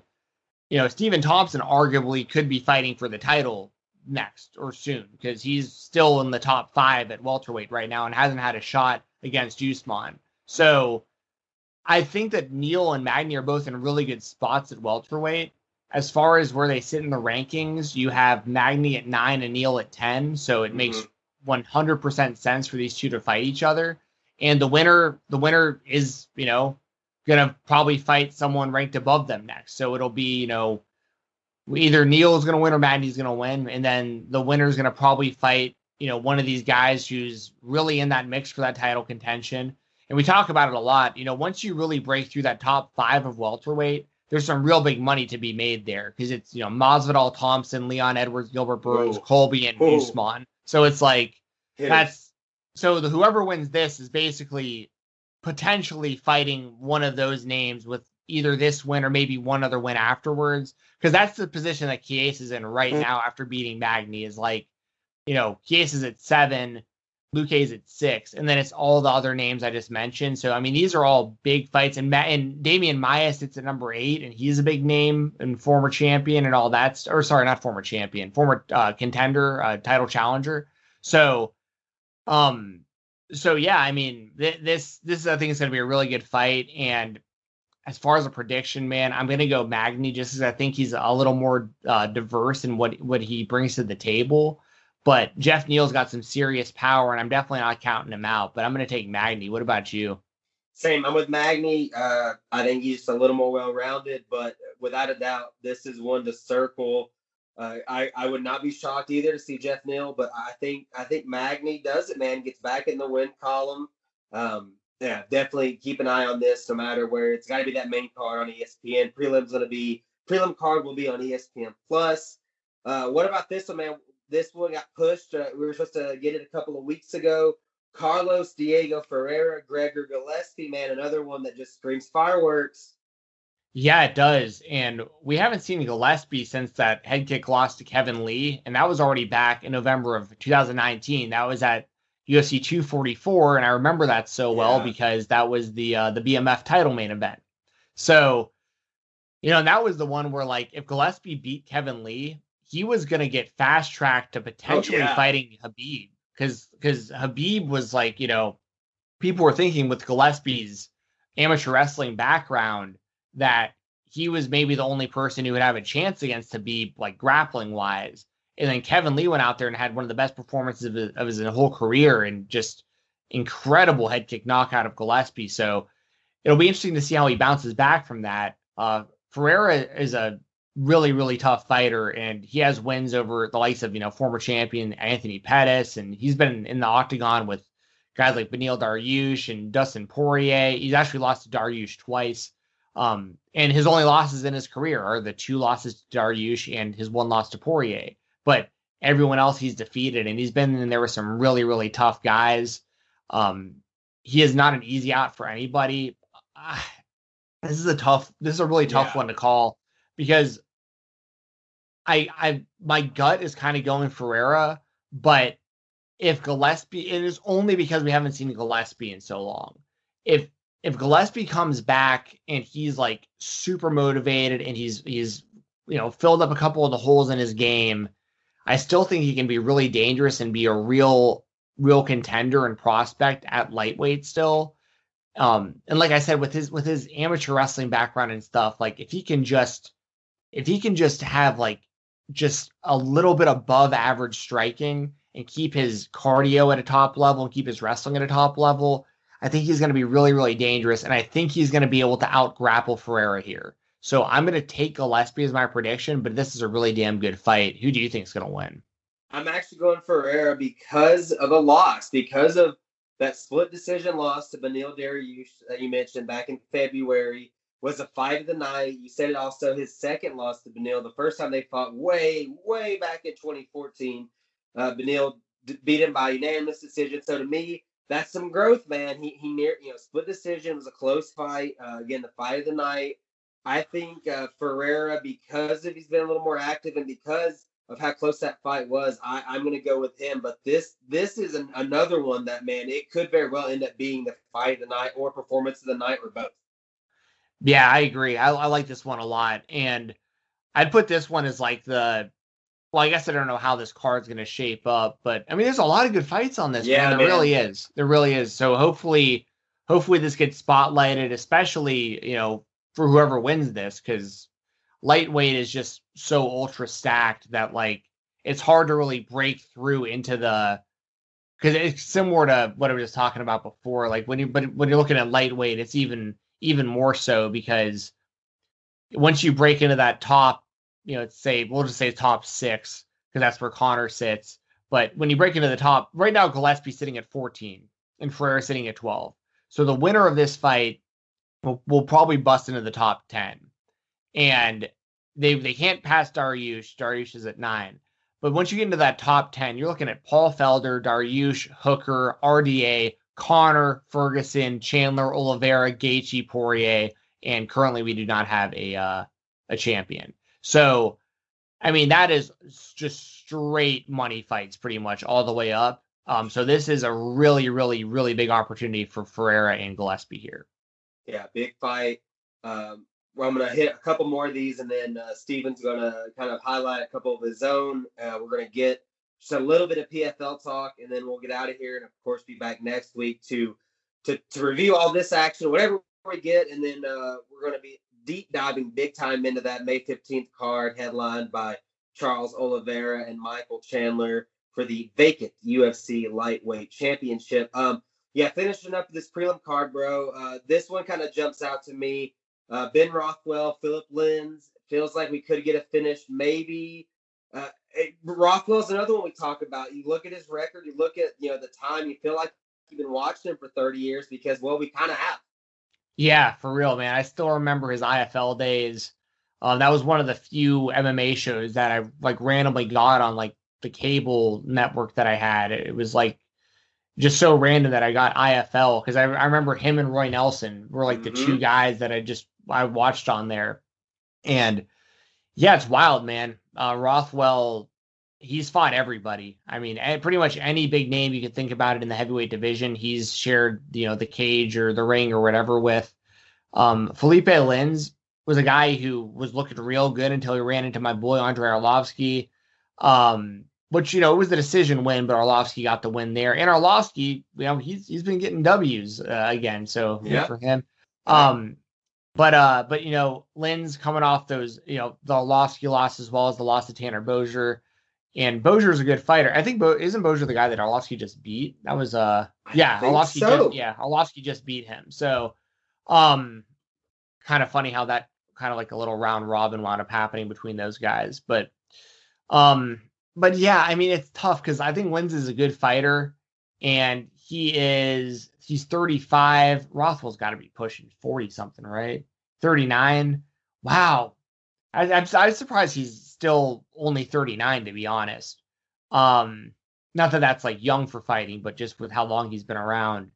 you know, Stephen Thompson arguably could be fighting for the title next or soon because he's still in the top five at welterweight right now and hasn't had a shot against Usman. So I think that Neal and Magny are both in really good spots at welterweight. As far as where they sit in the rankings, you have Magny at nine and Neal at 10. So it mm-hmm. makes 100% sense for these two to fight each other. And the winner, the winner is, you know, gonna probably fight someone ranked above them next. So it'll be, you know, either Neal is gonna win or Magny's gonna win, and then the winner is gonna probably fight, you know, one of these guys who's really in that mix for that title contention. And we talk about it a lot. You know, once you really break through that top five of welterweight, there's some real big money to be made there because it's you know Masvidal, Thompson, Leon Edwards, Gilbert Burns, Colby, and Usman. So it's like that's so the whoever wins this is basically potentially fighting one of those names with either this win or maybe one other win afterwards. Because that's the position that Chiesa is in right mm. now after beating Magny is like, you know, he is at seven, is at six, and then it's all the other names I just mentioned. So I mean, these are all big fights, and Matt and Demian Maia sits at number eight, and he's a big name and former champion and all that. Or sorry, not former champion, former uh, contender, uh, title challenger. So, um, so yeah, I mean, th- this this is I think is going to be a really good fight. And as far as a prediction, man, I'm going to go Magny just because I think he's a little more uh, diverse in what what he brings to the table. But Geoff Neal's got some serious power, and I'm definitely not counting him out. But I'm going to take Magny. What about you? Same. I'm with Magny. Uh, I think he's a little more well rounded, but without a doubt, this is one to circle uh, I I would not be shocked either to see Geoff Neal, but I think I think Magny does it, man. Gets back in the win column. Um, yeah, definitely keep an eye on this, no matter where it's got to be that main card on ESPN. Prelim's going to be prelim card will be on ESPN Plus. Uh, what about this one, man? This one got pushed. Uh, we were supposed to get it a couple of weeks ago. Carlos Diego Ferreira, Gregor Gillespie, man, another one that just screams fireworks. Yeah, it does. And we haven't seen Gillespie since that head kick loss to Kevin Lee. And that was already back in November of 2019. That was at UFC 244. And I remember that so well because that was the uh, the BMF title main event. So, you know, and that was the one where like if Gillespie beat Kevin Lee, he was gonna get fast tracked to potentially oh, yeah. fighting Khabib Cause because Khabib was like, you know, people were thinking with Gillespie's amateur wrestling background that he was maybe the only person who would have a chance against Khabib, like grappling wise. And then Kevin Lee went out there and had one of the best performances of his, of his whole career and just incredible head kick knockout of Gillespie. So it'll be interesting to see how he bounces back from that. Uh, Ferreira is a really, really tough fighter, and he has wins over the likes of, you know, former champion Anthony Pettis, and he's been in the octagon with guys like Beneil Dariush and Dustin Poirier. He's actually lost to Dariush twice. Um, and his only losses in his career are the two losses to Dariush and his one loss to Poirier. But everyone else he's defeated, and he's been in there with some really, really tough guys. Um, he is not an easy out for anybody. Uh, this is a tough. This is a really tough yeah. one to call because I I my gut is kind of going Ferreira, but if Gillespie, it is only because we haven't seen Gillespie in so long. If if Gillespie comes back and he's like super motivated and he's he's you know filled up a couple of the holes in his game, I still think he can be really dangerous and be a real real contender and prospect at lightweight still. Um, and like I said, with his with his amateur wrestling background and stuff, like if he can just if he can just have like just a little bit above average striking and keep his cardio at a top level and keep his wrestling at a top level, I think he's going to be really, really dangerous. And I think he's going to be able to out grapple Ferreira here. So I'm going to take Gillespie as my prediction, but this is a really damn good fight. Who do you think is going to win? I'm actually going Ferreira because of a loss, because of that split decision loss to Beneil Dariush that you mentioned back in February was a fight of the night. You said it also his second loss to Beneil. the first time they fought way, way back in 2014. Uh, Beneil d- beat him by unanimous decision. So to me, that's some growth, man. He he near you know split decision was a close fight. Uh, again, the fight of the night. I think uh, Ferreira, because of he's been a little more active and because of how close that fight was, I, I'm going to go with him. But this this is an, another one that man, it could very well end up being the fight of the night or performance of the night or both. Yeah, I agree. I, I like this one a lot, and I'd put this one as like the. Well, I guess I don't know how this card's going to shape up, but I mean, there's a lot of good fights on this. Yeah, man. there man. really is. There really is. So hopefully, hopefully this gets spotlighted, especially you know for whoever wins this, because lightweight is just so ultra stacked that like it's hard to really break through into the because it's similar to what I was just talking about before. Like when you but when you're looking at lightweight, it's even even more so because once you break into that top, you know, say we'll just say top six because that's where Conor sits. But when you break into the top, right now Gillespie's sitting at 14 and Ferreira sitting at 12. So the winner of this fight will, will probably bust into the top 10. And they they can't pass Dariush. Dariush is at nine. But once you get into that top 10, you're looking at Paul Felder, Dariush, Hooker, RDA, Conor, Ferguson, Chandler, Oliveira, Gaethje, Poirier, and currently we do not have a uh, a champion. So, I mean, that is just straight money fights, pretty much all the way up. Um, so this is a really, really, really big opportunity for Ferreira and Gillespie here. Yeah, big fight. Um, well, I'm going to hit a couple more of these, and then uh, Steven's going to kind of highlight a couple of his own. Uh, we're going to get just a little bit of PFL talk, and then we'll get out of here, and of course, be back next week to to to review all this action, whatever we get, and then uh, we're going to be deep diving big time into that May 15th card, headlined by Charles Oliveira and Michael Chandler for the vacant UFC lightweight championship. Um, yeah, finishing up this prelim card, bro. Uh, this one kind of jumps out to me. Uh, ben Rothwell, Felipe Lins. Feels like we could get a finish, maybe uh, Rothwell's another one we talk about. You look at his record, you look at you know the time, you feel like you've been watching him for 30 years because well, we kind of have. Yeah, for real, man. I still remember his IFL days. Uh, that was one of the few MMA shows that I like randomly got on like the cable network that I had. It was like just so random that I got IFL because I, I remember him and Roy Nelson were like mm-hmm. the two mm-hmm. guys that I just I watched on there, and yeah, it's wild, man. Uh, Rothwell, he's fought everybody. I mean, pretty much any big name you could think about it in the heavyweight division, he's shared, you know, the cage or the ring or whatever with. Um, Felipe Lins was a guy who was looking real good until he ran into my boy Andrei Arlovsky. Um, which you know it was the decision win, but Arlovsky got the win there. And Arlovsky, you know, he's he's been getting W's uh, again, so yeah for him. Um, but uh, but you know, Lins coming off those, you know, the loss he lost as well as the loss to Tanner Boser. And Boser's a good fighter. I think Bo- isn't Boser the guy that Arlovsky just beat? That was uh yeah, Arlovsky so. just yeah, Arlovsky just beat him. So um kind of funny how that kind of like a little round robin wound up happening between those guys. But um but yeah, I mean it's tough because I think Lins is a good fighter and he is he's 35. Rothwell's got to be pushing 40 something, right? 39. Wow. I, I'm, I'm surprised he's still only 39, to be honest. Um, not that that's like young for fighting, but just with how long he's been around.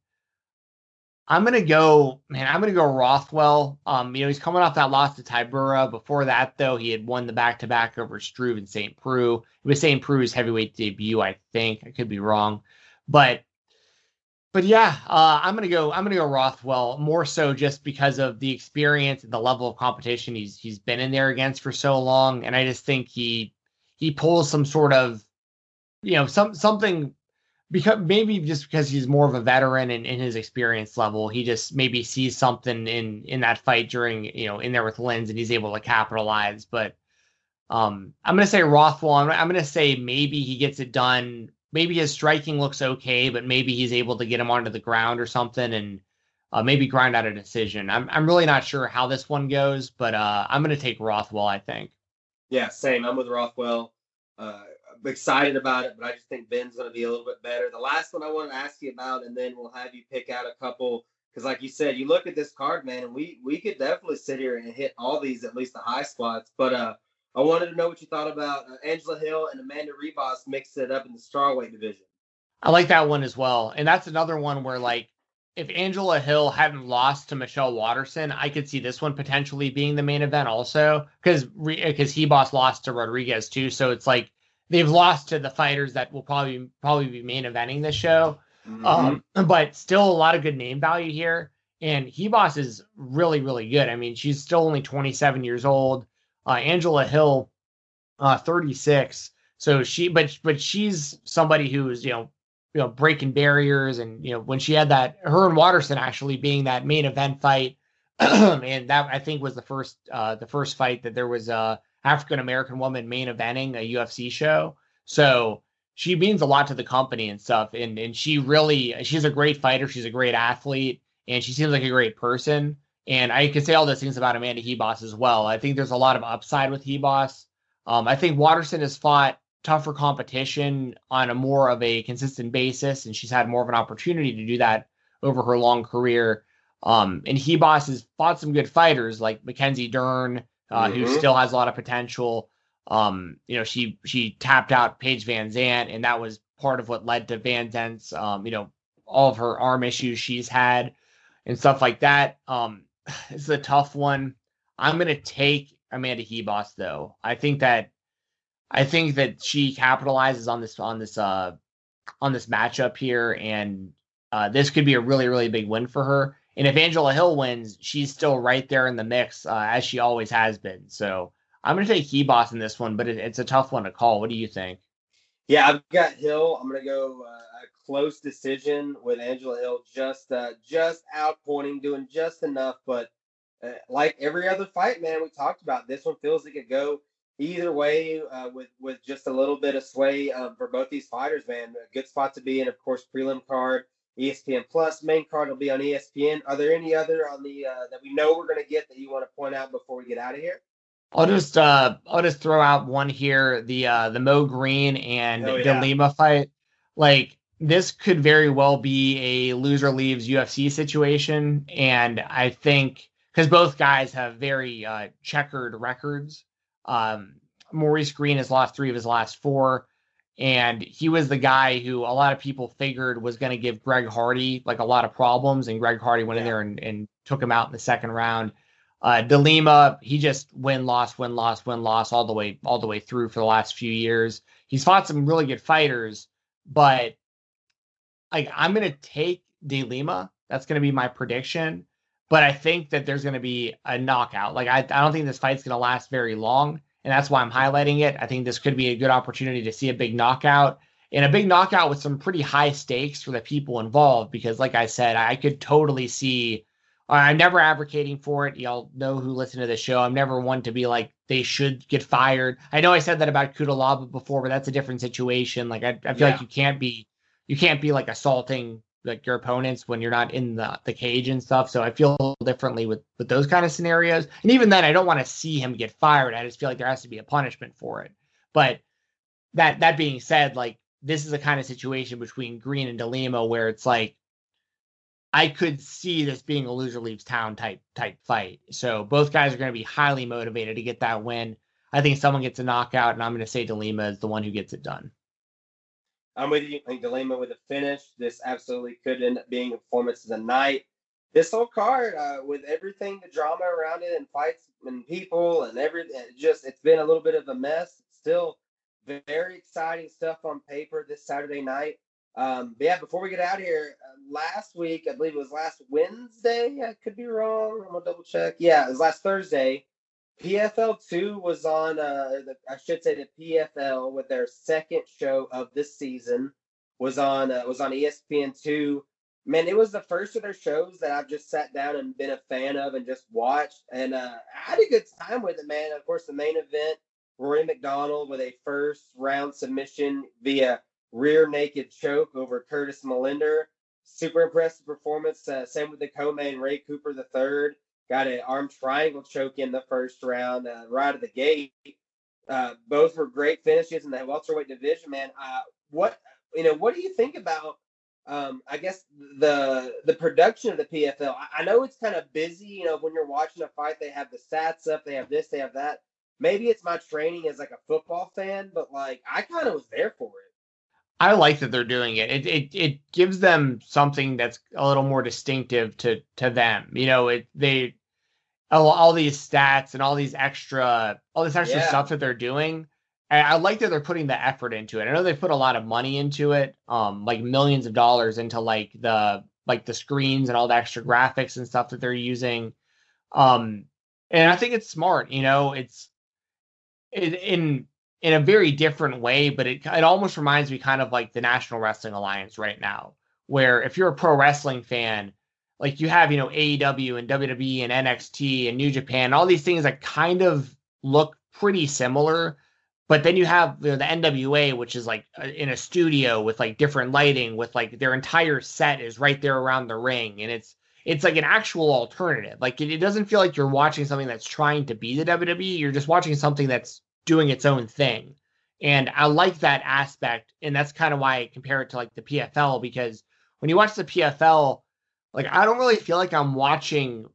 I'm gonna go, man. I'm gonna go Rothwell. Um, you know, he's coming off that loss to Tybura. Before that, though, he had won the back-to-back over Struve and St. Preux. It was St. Preux's heavyweight debut, I think. I could be wrong, but but yeah, uh, I'm gonna go. I'm gonna go Rothwell more so just because of the experience and the level of competition he's he's been in there against for so long, and I just think he he pulls some sort of you know some something because maybe just because he's more of a veteran and in his experience level, he just maybe sees something in in that fight during you know in there with Lins and he's able to capitalize. But um, I'm gonna say Rothwell. I'm, I'm gonna say maybe he gets it done. Maybe his striking looks okay, but maybe he's able to get him onto the ground or something and uh, maybe grind out a decision. I'm I'm really not sure how this one goes, but uh, I'm gonna take Rothwell. I think. Yeah, same. I'm with Rothwell. Uh, I'm excited about it, but I just think Ben's going to be a little bit better. The last one I want to ask you about, and then we'll have you pick out a couple because, like you said, you look at this card, man, and we we could definitely sit here and hit all these at least the high spots. But uh, I wanted to know what you thought about uh, Angela Hill and Amanda Ribas mixing it up in the strawweight division. I like that one as well, and that's another one where like if Angela Hill hadn't lost to Michelle Waterson, I could see this one potentially being the main event also because because Ribas lost to Rodriguez too. So it's like they've lost to the fighters that will probably probably be main eventing this show. Mm-hmm. Um, but still a lot of good name value here. And Ribas is really, really good. I mean, she's still only 27 years old. Uh, Angela Hill, uh, 36. So she, but but she's somebody who's you know, you know, breaking barriers, and you know, when she had that, her and Waterson actually being that main event fight, [clears throat] and that I think was the first, uh, the first fight that there was a African American woman main eventing a UFC show. So she means a lot to the company and stuff. And and she really she's a great fighter. She's a great athlete, and she seems like a great person. And I can say all those things about Amanda Ribas as well. I think there's a lot of upside with Ribas. Um, I think Waterson has fought tougher competition on a more of a consistent basis, and she's had more of an opportunity to do that over her long career. Um, and Ribas has fought some good fighters like Mackenzie Dern, uh, mm-hmm. who still has a lot of potential. Um, you know, she she tapped out Paige VanZant, and that was part of what led to VanZant's, um, you know, all of her arm issues she's had and stuff like that. Um, [sighs] this is a tough one. I'm gonna take Amanda Ribas though. I think that I think that she capitalizes on this on this uh on this matchup here, and uh, this could be a really really big win for her. And if Angela Hill wins, she's still right there in the mix uh, as she always has been. So I'm to take Ribas in this one, but it, it's a tough one to call. What do you think? Yeah, I've got Hill. I'm to go uh, close decision with Angela Hill, just uh, just outpointing, doing just enough. But uh, like every other fight, man, we talked about this one feels like it could go either way uh, with with just a little bit of sway uh, for both these fighters, man. A good spot to be in, of course, prelim card. ESPN Plus. Main card will be on ESPN. Are there any other on the uh, that we know we're going to get that you want to point out before we get out of here? I'll just uh I'll just throw out one here the uh the Mo Green and oh, yeah. Lima fight. Like this could very well be a loser leaves UFC situation, and I think because both guys have very uh, checkered records. Um, Maurice Green has lost three of his last four and he was the guy who a lot of people figured was going to give Greg Hardy like a lot of problems, and Greg Hardy went yeah. in there and, and, took him out in the second round. Uh, De Lima, he just win loss win loss win loss all the way all the way through for the last few years. He's fought some really good fighters, but like I'm gonna take De Lima. That's gonna be my prediction. But I think that there's gonna be a knockout. Like I, I don't think this fight's gonna last very long and that's why I'm highlighting it. I think this could be a good opportunity to see a big knockout and a big knockout with some pretty high stakes for the people involved. Because, like I said, I could totally see. I'm never advocating for it. Y'all know who listen to the show. I'm never one to be like they should get fired. I know I said that about Kudalaba before, but that's a different situation. Like I, I feel yeah. like you can't be you can't be like assaulting like your opponents when you're not in the, the cage and stuff. So I feel differently with with those kind of scenarios. And even then, I don't want to see him get fired. I just feel like there has to be a punishment for it. But that that being said, like this is a kind of situation between Green and De Lima where it's like I could see this being a loser leaves town type type fight. So both guys are going to be highly motivated to get that win. I think someone gets a knockout, and I'm going to say De Lima is the one who gets it done. I'm with you. I think De Lima with a finish. This absolutely could end up being a performance of the night. this whole card uh, with everything, the drama around it, and fights and people and everything, just it's been a little bit of a mess. Still very exciting stuff on paper this Saturday night. Um, but yeah, before we get out here, uh, last week, I believe it was last Wednesday. I could be wrong. I'm gonna double check. Yeah, it was last Thursday. PFL two was on. Uh, the, I should say the PFL with their second show of this season was on. Uh, was on ESPN two. Man, it was the first of their shows that I've just sat down and been a fan of and just watched, and uh, I had a good time with it, man. Of course, the main event, Rory MacDonald with a first round submission via rear naked choke over Curtis Millender. Super impressive performance. Uh, same with the co-main Ray Cooper the third. Got an arm triangle choke in the first round uh, right at the gate. Uh, both were great finishes in the welterweight division, man. Uh, what you know? What do you think about? Um, I guess the the production of the PFL. I, I know it's kind of busy. You know, when you're watching a fight, they have the stats up, they have this, they have that. Maybe it's my training as like a football fan, but like I kind of was there for it. I like that they're doing it. It it it gives them something that's a little more distinctive to to them. You know, it they all, all these stats and all these extra all this extra yeah. stuff that they're doing. I, I like that they're putting the effort into it. I know they put a lot of money into it, um, like millions of dollars into like the like the screens and all the extra graphics and stuff that they're using. Um, and I think it's smart. You know, it's it, in in a very different way, but it it almost reminds me kind of like the National Wrestling Alliance right now, where if you're a pro wrestling fan, like you have, you know, AEW and WWE and NXT and New Japan, all these things that kind of look pretty similar, but then you have you know, the NWA, which is like uh, in a studio with like different lighting, with like their entire set is right there around the ring, and it's it's like an actual alternative. Like it, it doesn't feel like you're watching something that's trying to be the WWE. You're just watching something that's doing its own thing. And I like that aspect. And that's kind of why I compare it to like the PFL because when you watch the PFL, like I don't really feel like I'm watching.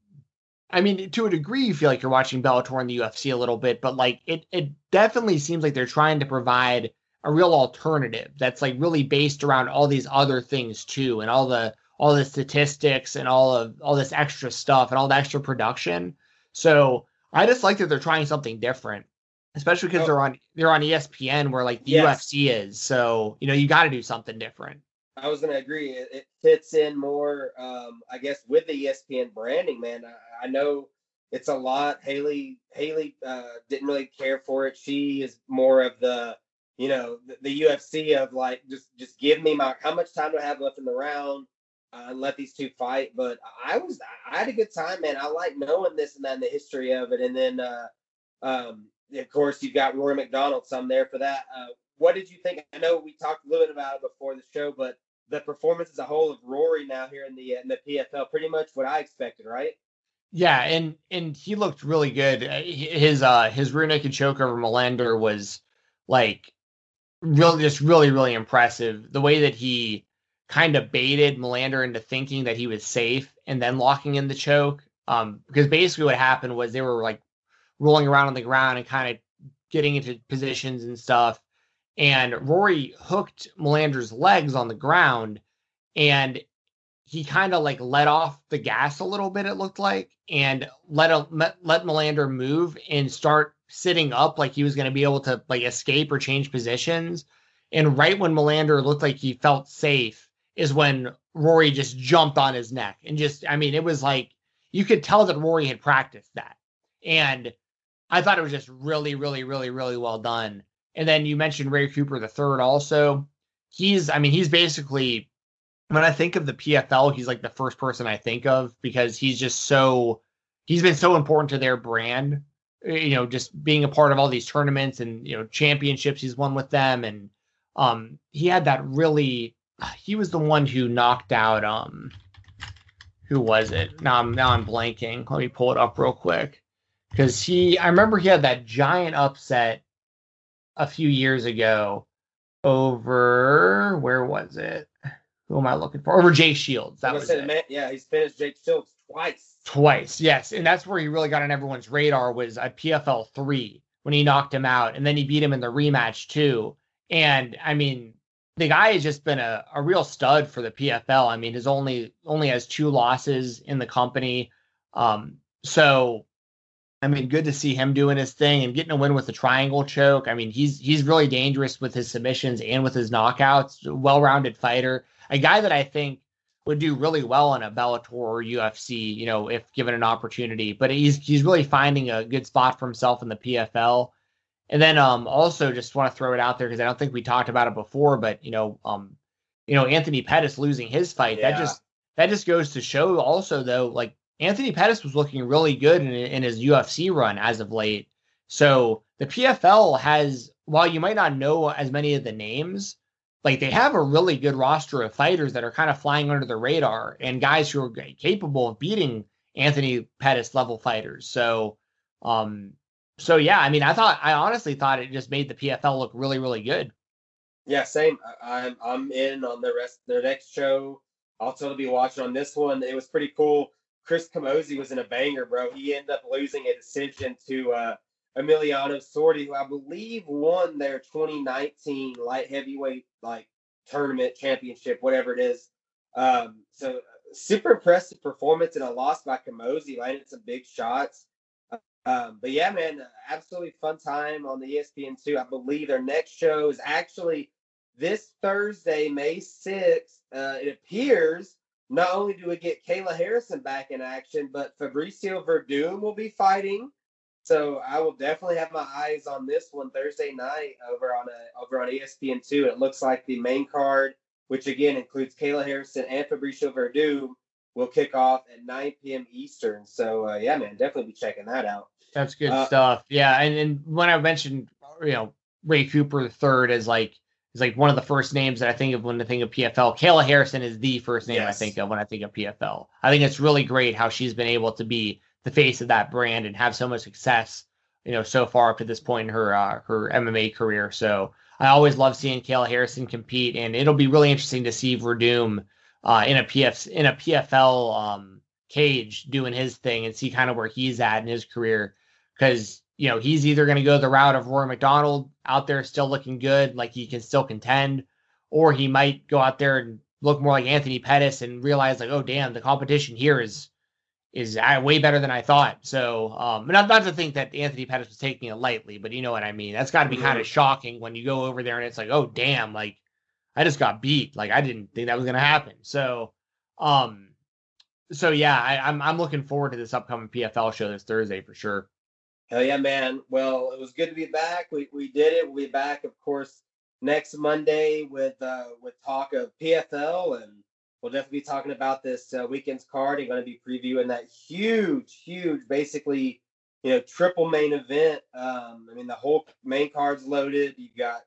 I mean, to a degree, you feel like you're watching Bellator and the UFC a little bit, but like it, it definitely seems like they're trying to provide a real alternative that's like really based around all these other things too, and all the all the statistics and all of all this extra stuff and all the extra production. So I just like that they're trying something different especially because oh. they're on they're on ESPN where like the yes. UFC is. So you know you got to do something different. I was going to agree. It, it, fits in more, um, I guess, with the ESPN branding. Man, I, I know it's a lot. Haley Haley uh, didn't really care for it. She is more of the you know the, the, UFC of like just just give me my how much time do I have left in the round. Uh, and let these two fight. But I was I had a good time, man. I like knowing this and that and the history of it. And then uh, um, of course, you've got Rory MacDonald some there for that. Uh, what did you think? I know we talked a little bit about it before the show, but the performance as a whole of Rory now here in the in the PFL, pretty much what I expected, right? Yeah, and and he looked really good. Uh, his uh his rear naked choke over Millender was like really just really really impressive. The way that he kind of baited Millender into thinking that he was safe and then locking in the choke. Um, because basically what happened was they were like rolling around on the ground and kind of getting into positions and stuff. And Rory hooked Millender's legs on the ground and he kind of like let off the gas a little bit, it looked like, and let a, let Millender move and start sitting up like he was going to be able to like escape or change positions. And right when Melander looked like he felt safe is when Rory just jumped on his neck and just, I mean, it was like you could tell that Rory had practiced that. And I thought it was just really, really, really, really well done. And then you mentioned Ray Cooper the third also. He's, I mean, he's basically when I think of the PFL, he's like the first person I think of because he's just so he's been so important to their brand. You know, just being a part of all these tournaments and you know championships he's won with them, and um, he had that really. [sighs] He was the one who knocked out um, who was it? Now I'm now I'm blanking. Let me pull it up real quick because he I remember he had that giant upset a few years ago over where was it? Who am I looking for? Over Jake Shields. That was it. Man, yeah, he's finished Jake Shields twice. Twice, yes, and that's where he really got on everyone's radar was at PFL three when he knocked him out, and then he beat him in the rematch too. And I mean, the guy has just been a, a real stud for the PFL. I mean, his only only has two losses in the company. Um, so I mean, good to see him doing his thing and getting a win with the triangle choke. I mean, he's he's really dangerous with his submissions and with his knockouts. Well-rounded fighter, a guy that I think would do really well in a Bellator or UFC, you know, if given an opportunity. But he's he's really finding a good spot for himself in the PFL. And then um also just want to throw it out there because I don't think we talked about it before, but you know, um, you know, Anthony Pettis losing his fight, yeah. that just that just goes to show also though, like Anthony Pettis was looking really good in, in his UFC run as of late. So the PFL has, while you might not know as many of the names, like they have a really good roster of fighters that are kind of flying under the radar and guys who are capable of beating Anthony Pettis level fighters. So, um, so yeah, I mean, I thought, I honestly thought it just made the PFL look really, really good. Yeah, same. I, I'm I'm in on the rest their next show. I'll totally be watching on this one. It was pretty cool. Chris Camozzi was in a banger, bro. He ended up losing a decision to uh, Emiliano Sordi, who I believe won their 2019 light heavyweight like tournament championship, whatever it is. Um, so super impressive performance and a loss by Camozzi, landed some big shots. Um, but yeah, man, absolutely fun time on the ESPN2. I believe their next show is actually this Thursday, May 6th. Uh, it appears not only do we get Kayla Harrison back in action, but Fabricio Werdum will be fighting. So I will definitely have my eyes on this one Thursday night over on a, over on ESPN two. It looks like the main card, which again includes Kayla Harrison and Fabricio Werdum, will kick off at 9 p.m. Eastern. So uh, yeah, man, definitely be checking that out. That's good uh, stuff. Yeah, and, and when I mentioned you know Ray Cooper the third as like is like one of the first names that I think of when I think of PFL. Kayla Harrison is the first name yes. I think of when I think of PFL. I think it's really great how she's been able to be the face of that brand and have so much success, you know, so far up to this point in her uh, her MMA career. So I always love seeing Kayla Harrison compete, and it'll be really interesting to see Werdum uh, in a PF in a PFL um, cage doing his thing and see kind of where he's at in his career because you know, he's either going to go the route of Rory MacDonald out there still looking good, like he can still contend, or he might go out there and look more like Anthony Pettis and realize like, oh damn, the competition here is is uh, way better than I thought. So, um, not not to think that Anthony Pettis was taking it lightly, but you know what I mean. That's got to be mm-hmm. kind of shocking when you go over there and it's like, oh damn, like I just got beat. Like I didn't think that was gonna happen. So, um, so yeah, I, I'm I'm looking forward to this upcoming PFL show this Thursday for sure. Hell yeah, man. Well, it was good to be back. We we did it. We'll be back, of course, next Monday with uh with talk of PFL and we'll definitely be talking about this uh, weekend's card and going to be previewing that huge, huge, basically, you know, triple main event. Um, I mean, the whole main card's loaded. You've got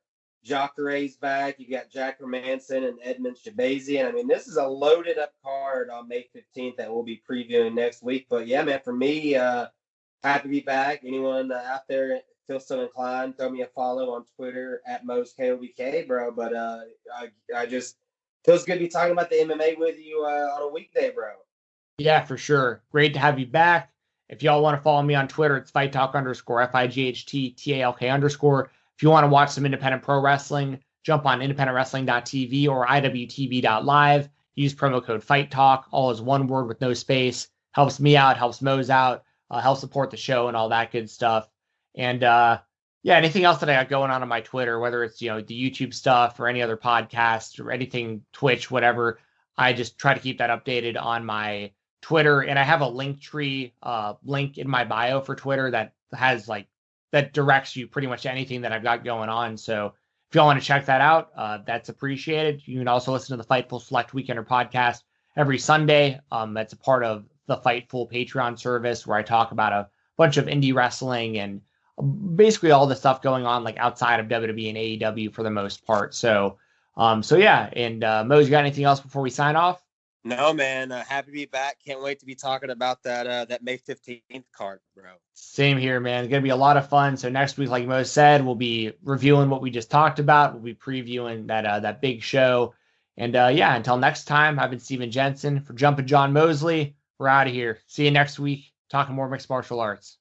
Jacare's back. You got Jack Hermansson and Edmen Shahbazyan. I mean, this is a loaded up card on May 15th that we'll be previewing next week. But yeah, man, for me, uh, happy to be back. Anyone uh, out there feels so inclined, throw me a follow on Twitter at most KOBK, bro. But uh, I, I just feels good to be talking about the MMA with you uh, on a weekday, bro. Yeah, for sure. Great to have you back. If y'all want to follow me on Twitter, it's fight talk underscore F I G H T T A L K underscore. If you want to watch some independent pro wrestling, jump on independentwrestling.tv or IWTV.live. Use promo code Fight Talk, all is one word with no space. Helps me out, helps Mose out uh, help support the show and all that good stuff. And uh, yeah, anything else that I got going on on my Twitter, whether it's you know the YouTube stuff or any other podcasts or anything Twitch, whatever, I just try to keep that updated on my Twitter. And I have a link tree uh, link in my bio for Twitter that has like that directs you pretty much anything that I've got going on. So if y'all want to check that out, uh, that's appreciated. You can also listen to the Fightful Select Weekender podcast every Sunday. Um, that's a part of the Fightful Patreon service where I talk about a bunch of indie wrestling and basically all the stuff going on like outside of WWE and AEW for the most part. So, um, so yeah. And uh, Mo, you got anything else before we sign off? No, man. Uh, happy to be back. Can't wait to be talking about that uh, that May fifteenth card, bro. Same here, man. It's gonna be a lot of fun. So next week, like Mo said, we'll be reviewing what we just talked about. We'll be previewing that uh, that big show. And uh, yeah, until next time, I've been Steven Jensen for Jumping John Mosley. We're out of here. See you next week. Talking more mixed martial arts.